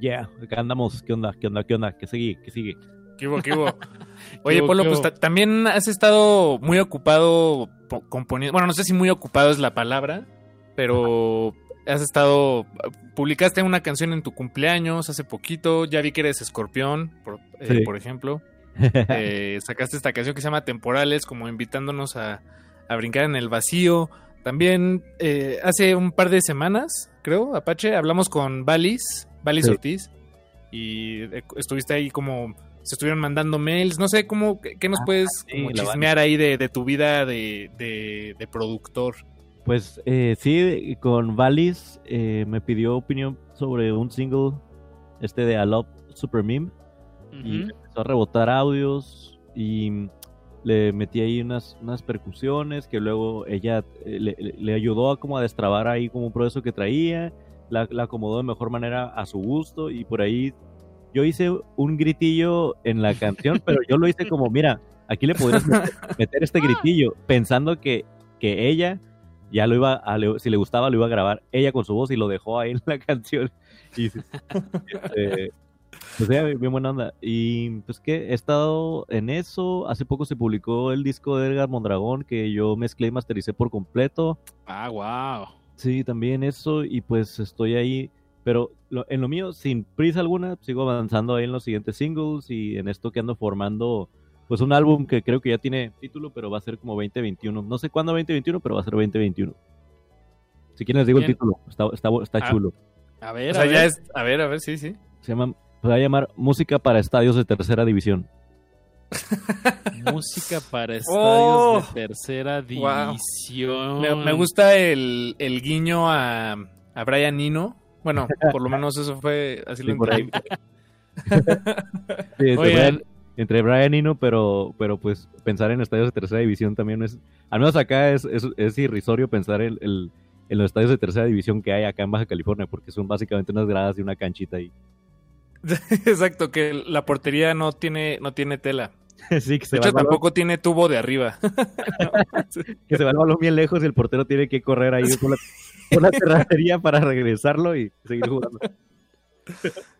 Yeah, acá andamos. ¿Qué onda? ¿Qué onda? ¿Qué onda? ¿Qué sigue? ¿Qué sigue? ¿Qué hubo, qué hubo? (laughs) Oye, ¿Qué hubo, Polo, qué pues hubo? también has estado muy ocupado componiendo. Bueno, no sé si muy ocupado es la palabra, pero has estado. Publicaste una canción en tu cumpleaños hace poquito. Ya vi que eres escorpión, por, eh, Sí. por ejemplo. (laughs) Eh, sacaste esta canción que se llama Temporales, como invitándonos a, a brincar en el vacío. También eh, hace un par de semanas, creo, Apache, hablamos con Valis, Valis Sí. Ortiz, y estuviste ahí como, se estuvieron mandando mails, no sé, cómo, ¿qué, nos Ah, puedes sí, como la chismear ahí de, de tu vida de, de- de productor? Pues eh, sí, con Valis eh, me pidió opinión sobre un single, este de I Love Super Meme, y empezó a rebotar audios y le metí ahí unas, unas percusiones que luego ella eh, le, le- le ayudó a como a destrabar ahí como un proceso que traía, la, la acomodó de mejor manera a su gusto y por ahí yo hice un gritillo en la canción, pero yo lo hice como, mira, aquí le podrías meter, meter este gritillo, pensando que, que ella ya lo iba a, si le gustaba lo iba a grabar ella con su voz y lo dejó ahí en la canción. Y este, pues ella bien buena onda. Y pues que he estado en eso. Hace poco se publicó el disco de Edgar Mondragón que yo mezclé y mastericé por completo. Ah, wow. Sí, también eso. Y pues estoy ahí. Pero lo- en lo mío, sin prisa alguna, sigo avanzando ahí en los siguientes singles y en esto que ando formando, pues un álbum que creo que ya tiene título, pero va a ser como 2021. No sé cuándo 2021, pero va a ser 2021. Si quieren les digo el título, está, está, está Ah. chulo. A ver, O sea, a ya ver. es, a ver, a ver, sí, sí. Se llama, se va a llamar Música para Estadios de Tercera División. (laughs) Música para estadios Oh. de tercera Wow. división. Me, me gusta el, el guiño a, a Brian Nino. Bueno, (laughs) por lo menos eso fue, así lo Sí, entendí. Sí, entre. Brian, entre Brian y no, pero, pero pues pensar en estadios de tercera división también es, al menos acá es, es, es irrisorio pensar en, el- en los estadios de tercera división que hay acá en Baja California, porque son básicamente unas gradas y una canchita ahí. (laughs) Exacto, que la portería no tiene, no tiene tela. (laughs) sí, que se De va hecho, tampoco tiene tubo de arriba. que se va el balón bien lejos y el portero tiene que correr ahí por la, (laughs) por la (laughs) terracería para regresarlo y seguir jugando.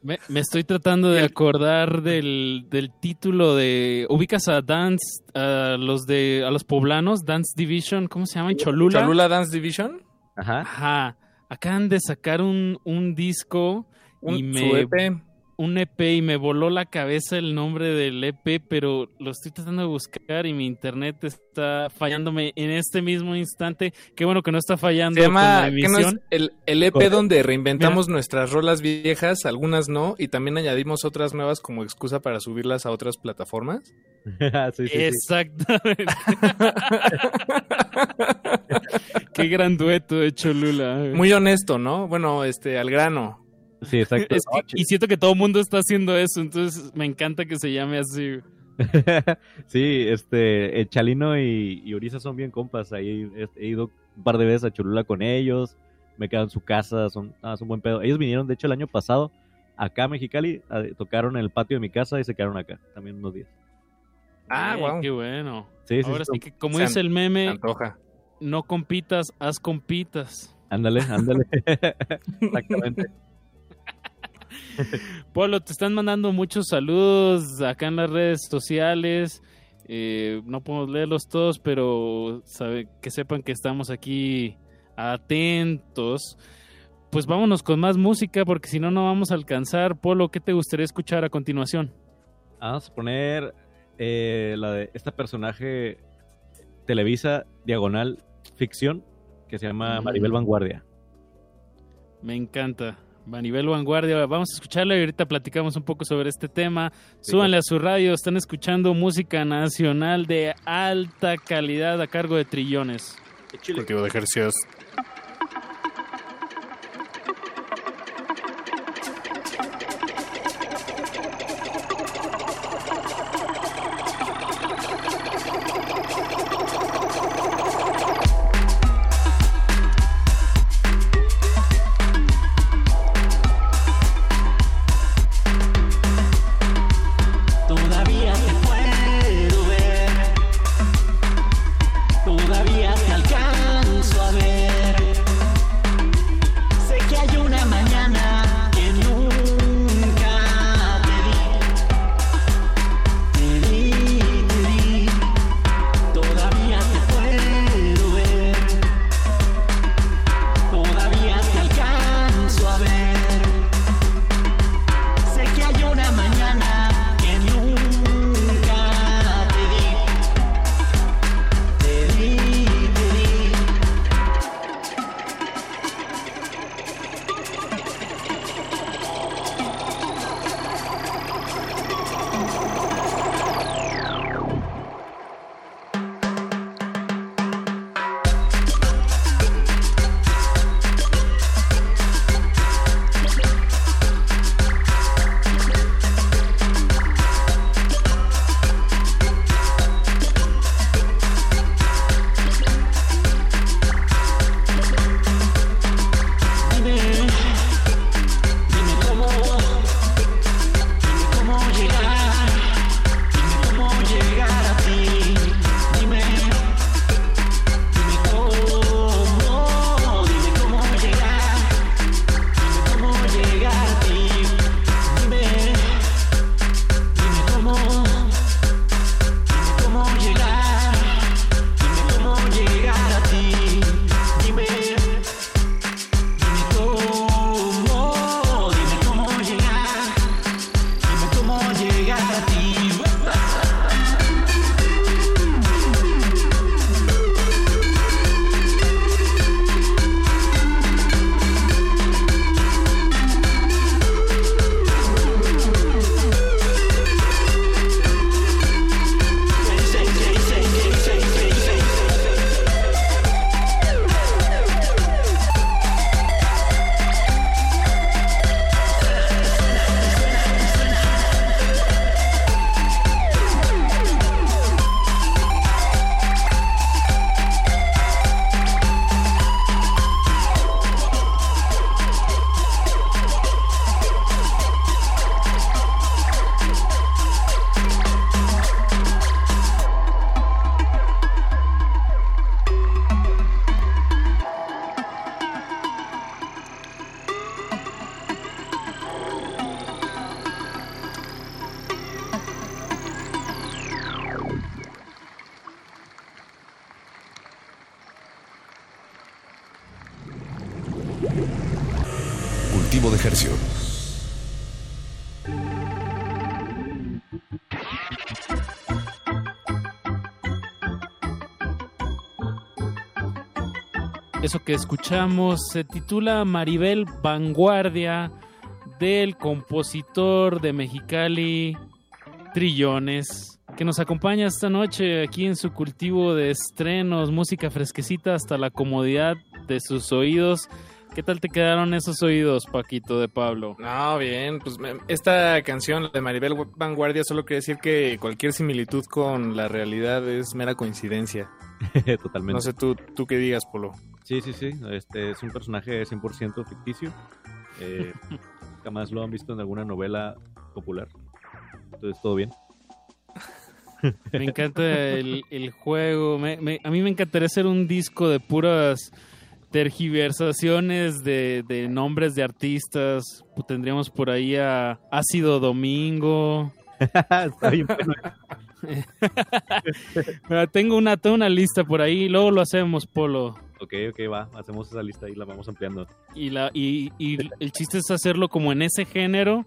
Me, me estoy tratando de acordar del, del título de. ¿Ubicas a Dance, a los de a los poblanos? Dance Division, ¿cómo se llaman? Cholula. Cholula Dance Division. Ajá. Ajá. Acaban de sacar un, un disco Un- y su me. EP. Un EP y me voló la cabeza el nombre del EP, pero lo estoy tratando de buscar y mi internet está fallándome en este mismo instante. Qué bueno que no está fallando Se con la llama, ¿qué no es emisión. el, el EP Correcto. donde reinventamos nuestras rolas viejas, algunas no, y también añadimos otras nuevas como excusa para subirlas a otras plataformas? (laughs) Sí, sí, sí. Exactamente. (laughs) Qué gran dueto de Cholula. Muy honesto, ¿no? Bueno, este, al grano. Sí, exacto. Es que- y siento que todo el mundo está haciendo eso, entonces me encanta que se llame así. (laughs) sí, este, eh, Chalino y, y Orisa son bien compas. Ahí he, he ido un par de veces a Cholula con ellos. Me quedo en su casa, son, ah, son buen pedo. Ellos vinieron, de hecho, el año pasado acá a Mexicali, a- tocaron en el patio de mi casa y se quedaron acá también unos días. Ah, guau. Qué bueno. Sí, sí, Ahora sí, que, como dice el meme, antoja. no compitas, haz compitas. Ándale, ándale. (laughs) Exactamente. Polo, te están mandando muchos saludos acá en las redes sociales. Eh, no podemos leerlos todos, pero sabe, que sepan que estamos aquí atentos. Pues vámonos con más música, porque si no, no vamos a alcanzar. Polo, ¿qué te gustaría escuchar a continuación? Vamos a poner eh, la de esta personaje Televisa Diagonal Ficción que se llama. Maribel Vanguardia. Me encanta. Manibel Vanguardia, vamos a escucharla y ahorita platicamos un poco sobre este tema. Súbanle a su radio, están escuchando música nacional de alta calidad a cargo de trillones. Cultivo de ejercicios. Eso que escuchamos se titula Maribel Vanguardia del compositor de Mexicali Trillones, que nos acompaña esta noche aquí en su cultivo de estrenos, música fresquecita hasta la comodidad de sus oídos. ¿Qué tal te quedaron esos oídos, Paquito de Pablo? No, bien, pues me- esta canción de Maribel Vanguardia solo quiere decir que cualquier similitud con la realidad es mera coincidencia. (laughs) Totalmente. No sé tú, tú qué digas, Polo. Sí, sí, sí. Este es un personaje 100% ficticio. Eh, (laughs) jamás lo han visto en alguna novela popular. Entonces, todo bien. (laughs) Me encanta el, el juego. Me- me- a mí me encantaría hacer un disco de puras tergiversaciones de, de nombres de artistas. Pues tendríamos por ahí a Ácido Domingo. (laughs) Está bien bueno. Pero tengo una, tengo una lista por ahí. Luego lo hacemos, Polo. Ok, ok, va. Hacemos esa lista y la vamos ampliando. Y, la, y, y el chiste es hacerlo como en ese género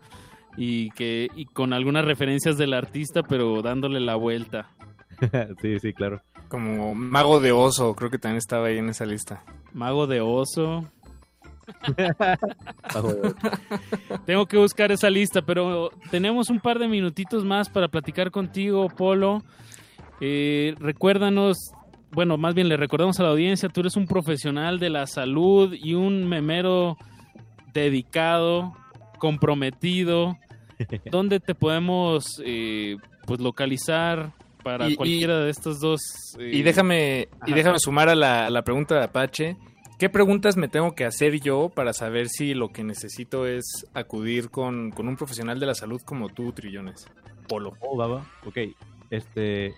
y, que, y con algunas referencias del artista, pero dándole la vuelta. (laughs) sí, sí, claro. Como Mago de Oso, creo que también estaba ahí en esa lista. Mago de oso. (laughs) Tengo que buscar esa lista, pero tenemos un par de minutitos más para platicar contigo, Polo. Eh, recuérdanos, bueno, más bien le recordamos a la audiencia, tú eres un profesional de la salud y un memero dedicado, comprometido. (laughs) ¿Dónde te podemos eh, pues localizar para Y- y- cualquiera de estos dos? eh, Y déjame, y déjame sumar a la, a la pregunta de Apache. ¿Qué preguntas me tengo que hacer yo para saber si lo que necesito es acudir con, con un profesional de la salud como tú, Trillones? Polo. Oh, va. Ok. Este.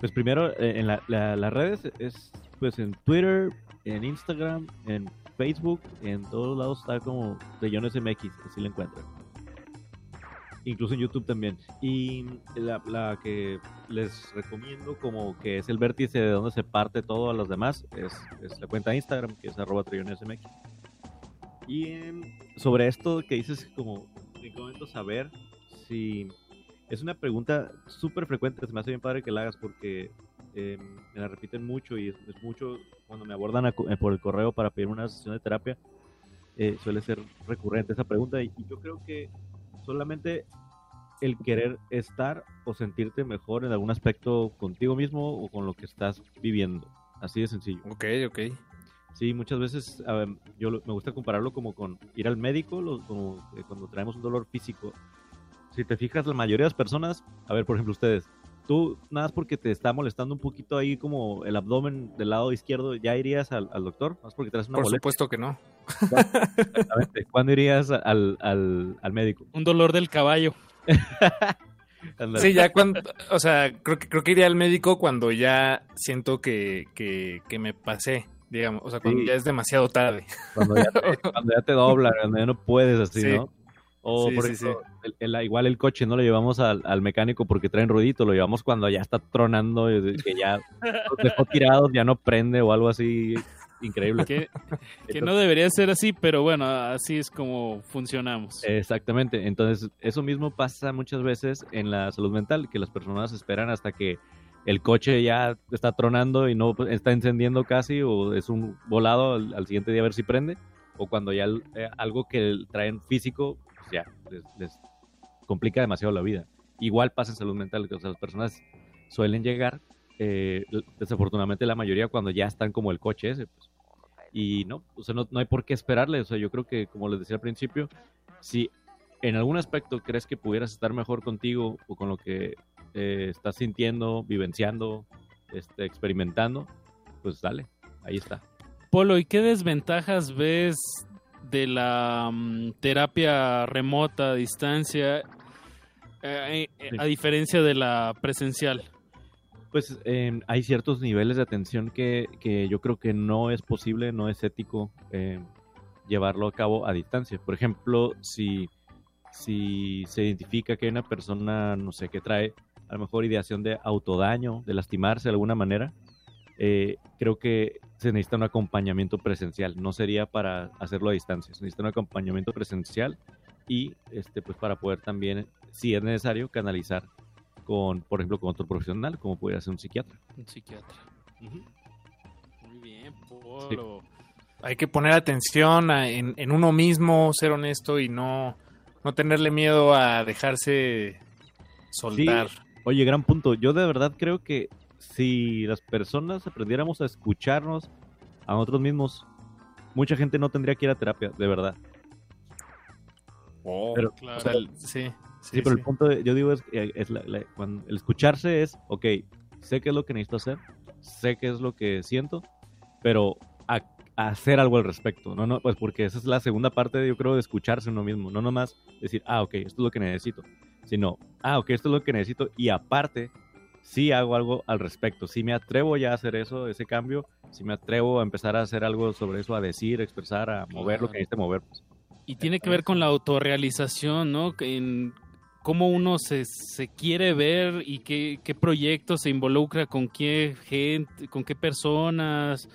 Pues primero, eh, en la- la- las redes es pues en Twitter, en Instagram, en Facebook, en todos lados está como Trillones MX, así lo encuentran. Incluso en YouTube también. Y la, que les recomiendo como que es el vértice de donde se parte todo a los demás es, la cuenta de Instagram, que es arroba MX. Y sobre esto que dices, como en qué saber si es una pregunta súper frecuente, se me hace bien padre que la hagas porque eh, me la repiten mucho y es, es mucho cuando me abordan a eh, por el correo para pedir una sesión de terapia, eh, suele ser recurrente esa pregunta y, y yo creo que solamente el querer estar o sentirte mejor en algún aspecto contigo mismo o con lo que estás viviendo, así de sencillo. Ok, ok. Sí, muchas veces ver, yo me gusta compararlo como con ir al médico, lo- como eh, cuando traemos un dolor físico. Si te fijas, la mayoría de las personas, a ver, por ejemplo, ustedes, tú nada más porque te está molestando un poquito ahí como el abdomen del lado izquierdo, ¿ya irías al, al doctor? Más porque traes una Por molestia. supuesto que no. Exactamente. ¿Cuándo irías al, al, al médico? Un dolor del caballo. (laughs) Sí, ya cuando, o sea, creo que, creo que iría al médico cuando ya siento que, que, que me pasé, digamos, o sea, cuando Sí. ya es demasiado tarde. Cuando ya te, cuando ya te (laughs) dobla, cuando ya no puedes así, Sí. ¿no? O Sí, por sí, ejemplo, el- el- igual el coche no lo llevamos al, al mecánico porque traen ruidito, lo llevamos cuando ya está tronando, y que ya los (laughs) dejó tirados, ya no prende o algo así increíble. Que, que no debería ser así, pero bueno, así es como funcionamos. Exactamente, entonces eso mismo pasa muchas veces en la salud mental, que las personas esperan hasta que el coche ya está tronando y no está encendiendo casi o es un volado al, al siguiente día a ver si prende o cuando ya eh, algo que traen físico ya les, complica demasiado la vida. Igual pasa en salud mental, que las personas suelen llegar, eh, desafortunadamente la mayoría cuando ya están como el coche ese, pues, y no, o sea, no, no hay por qué esperarle. O sea, yo creo que, como les decía al principio, si en algún aspecto crees que pudieras estar mejor contigo o con lo que eh, estás sintiendo, vivenciando, este, experimentando, pues dale, ahí está. Polo, ¿y qué desventajas ves de la mm, terapia remota a distancia eh, eh, a diferencia de la presencial? Pues eh, hay ciertos niveles de atención que, que yo creo que no es posible, no es ético eh, llevarlo a cabo a distancia. Por ejemplo, si, si se identifica que hay una persona, no sé, que trae a lo mejor ideación de autodaño, de lastimarse de alguna manera, eh, creo que se necesita un acompañamiento presencial. No sería para hacerlo a distancia. Se necesita un acompañamiento presencial y este pues para poder también, si es necesario, canalizar con, por ejemplo, con otro profesional, como pudiera ser un psiquiatra. Un psiquiatra. Muy bien, Sí. Polo. Hay que poner atención a- en, en uno mismo, ser honesto y no, no tenerle miedo a dejarse soltar. Sí. Oye, gran punto. Yo de verdad creo que si las personas aprendiéramos a escucharnos a nosotros mismos, mucha gente no tendría que ir a terapia, de verdad. Oh, Pero- claro. o sea, sí, Sí, sí, pero sí. el punto, de- yo digo, es, es la- la- cuando el escucharse es, ok, sé qué es lo que necesito hacer, sé qué es lo que siento, pero a, a hacer algo al respecto, ¿no? no Pues porque esa es la segunda parte, yo creo, de escucharse uno mismo, no nomás decir, ah, ok, esto es lo que necesito, sino, ah, ok, esto es lo que necesito, y aparte, sí hago algo al respecto, sí me atrevo ya a hacer eso, ese cambio, sí me atrevo a empezar a hacer algo sobre eso, a decir, a expresar, a mover lo que necesite mover. pues. Y tiene que ver con la autorrealización, ¿no? En cómo uno se, se quiere ver y qué, qué proyectos se involucra con qué gente, con qué personas.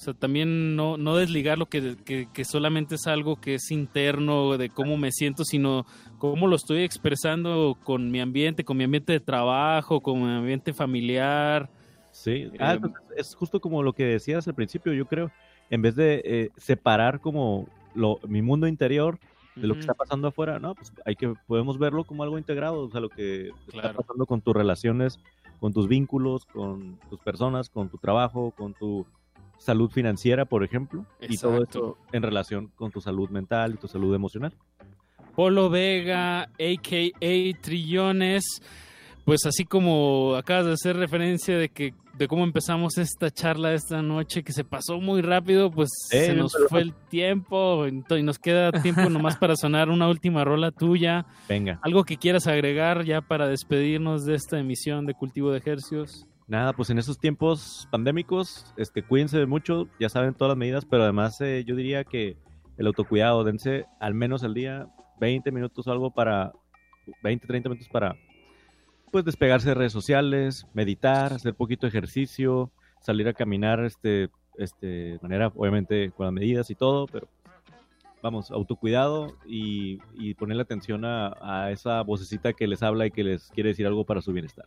O sea, también no, no desligar lo que, que, que solamente es algo que es interno de cómo me siento, sino cómo lo estoy expresando con mi ambiente, con mi ambiente de trabajo, con mi ambiente familiar. Sí, ah, Eh, pues, es justo como lo que decías al principio, yo creo, en vez de eh, separar como lo, mi mundo interior de lo que está pasando afuera, no, pues hay que, podemos verlo como algo integrado, o sea, lo que está pasando con tus relaciones, con tus vínculos, con tus personas, con tu trabajo, con tu salud financiera, por ejemplo, y todo eso en relación con tu salud mental y tu salud emocional. Polo Vega, a.k.a. Trillones. Pues así como acabas de hacer referencia de que de cómo empezamos esta charla esta noche, que se pasó muy rápido, pues Eh, se nos pero- fue el tiempo y nos queda tiempo (laughs) nomás para sonar una última rola tuya. Venga. Algo que quieras agregar ya para despedirnos de esta emisión de Cultivo de Ejercios. Nada, pues en estos tiempos pandémicos, este, cuídense mucho, ya saben todas las medidas, pero además eh, yo diría que el autocuidado, dense al menos al día 20 minutos o algo para, 20, 30 minutos para, pues despegarse de redes sociales, meditar, hacer poquito ejercicio, salir a caminar, este, este, de manera, obviamente, con las medidas y todo, pero vamos, autocuidado y, y ponerle atención a, a esa vocecita que les habla y que les quiere decir algo para su bienestar.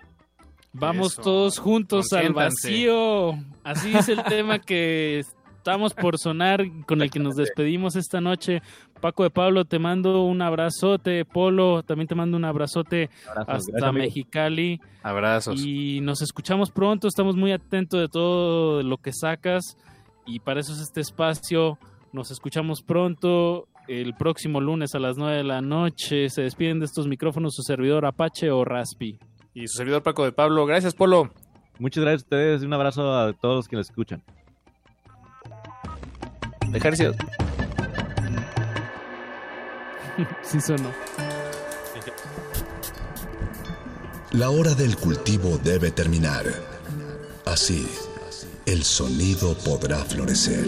Vamos Eso. todos juntos al vacío. Así es el tema que estamos por sonar, con el que nos despedimos esta noche. Paco de Pablo, te mando un abrazote. Polo, también te mando un abrazote Abrazos. hasta Gracias. Mexicali. Abrazos. Y nos escuchamos pronto. Estamos muy atentos de todo lo que sacas. Y para eso es este espacio. Nos escuchamos pronto. El próximo lunes a las 9 de la noche se despiden de estos micrófonos su servidor Apache o Raspi. Y su servidor Paco de Pablo. Gracias, Polo. Muchas gracias a ustedes y un abrazo a todos los que nos escuchan. Ejercicios. (laughs) sí sonó. La hora del cultivo debe terminar. Así, el sonido podrá florecer.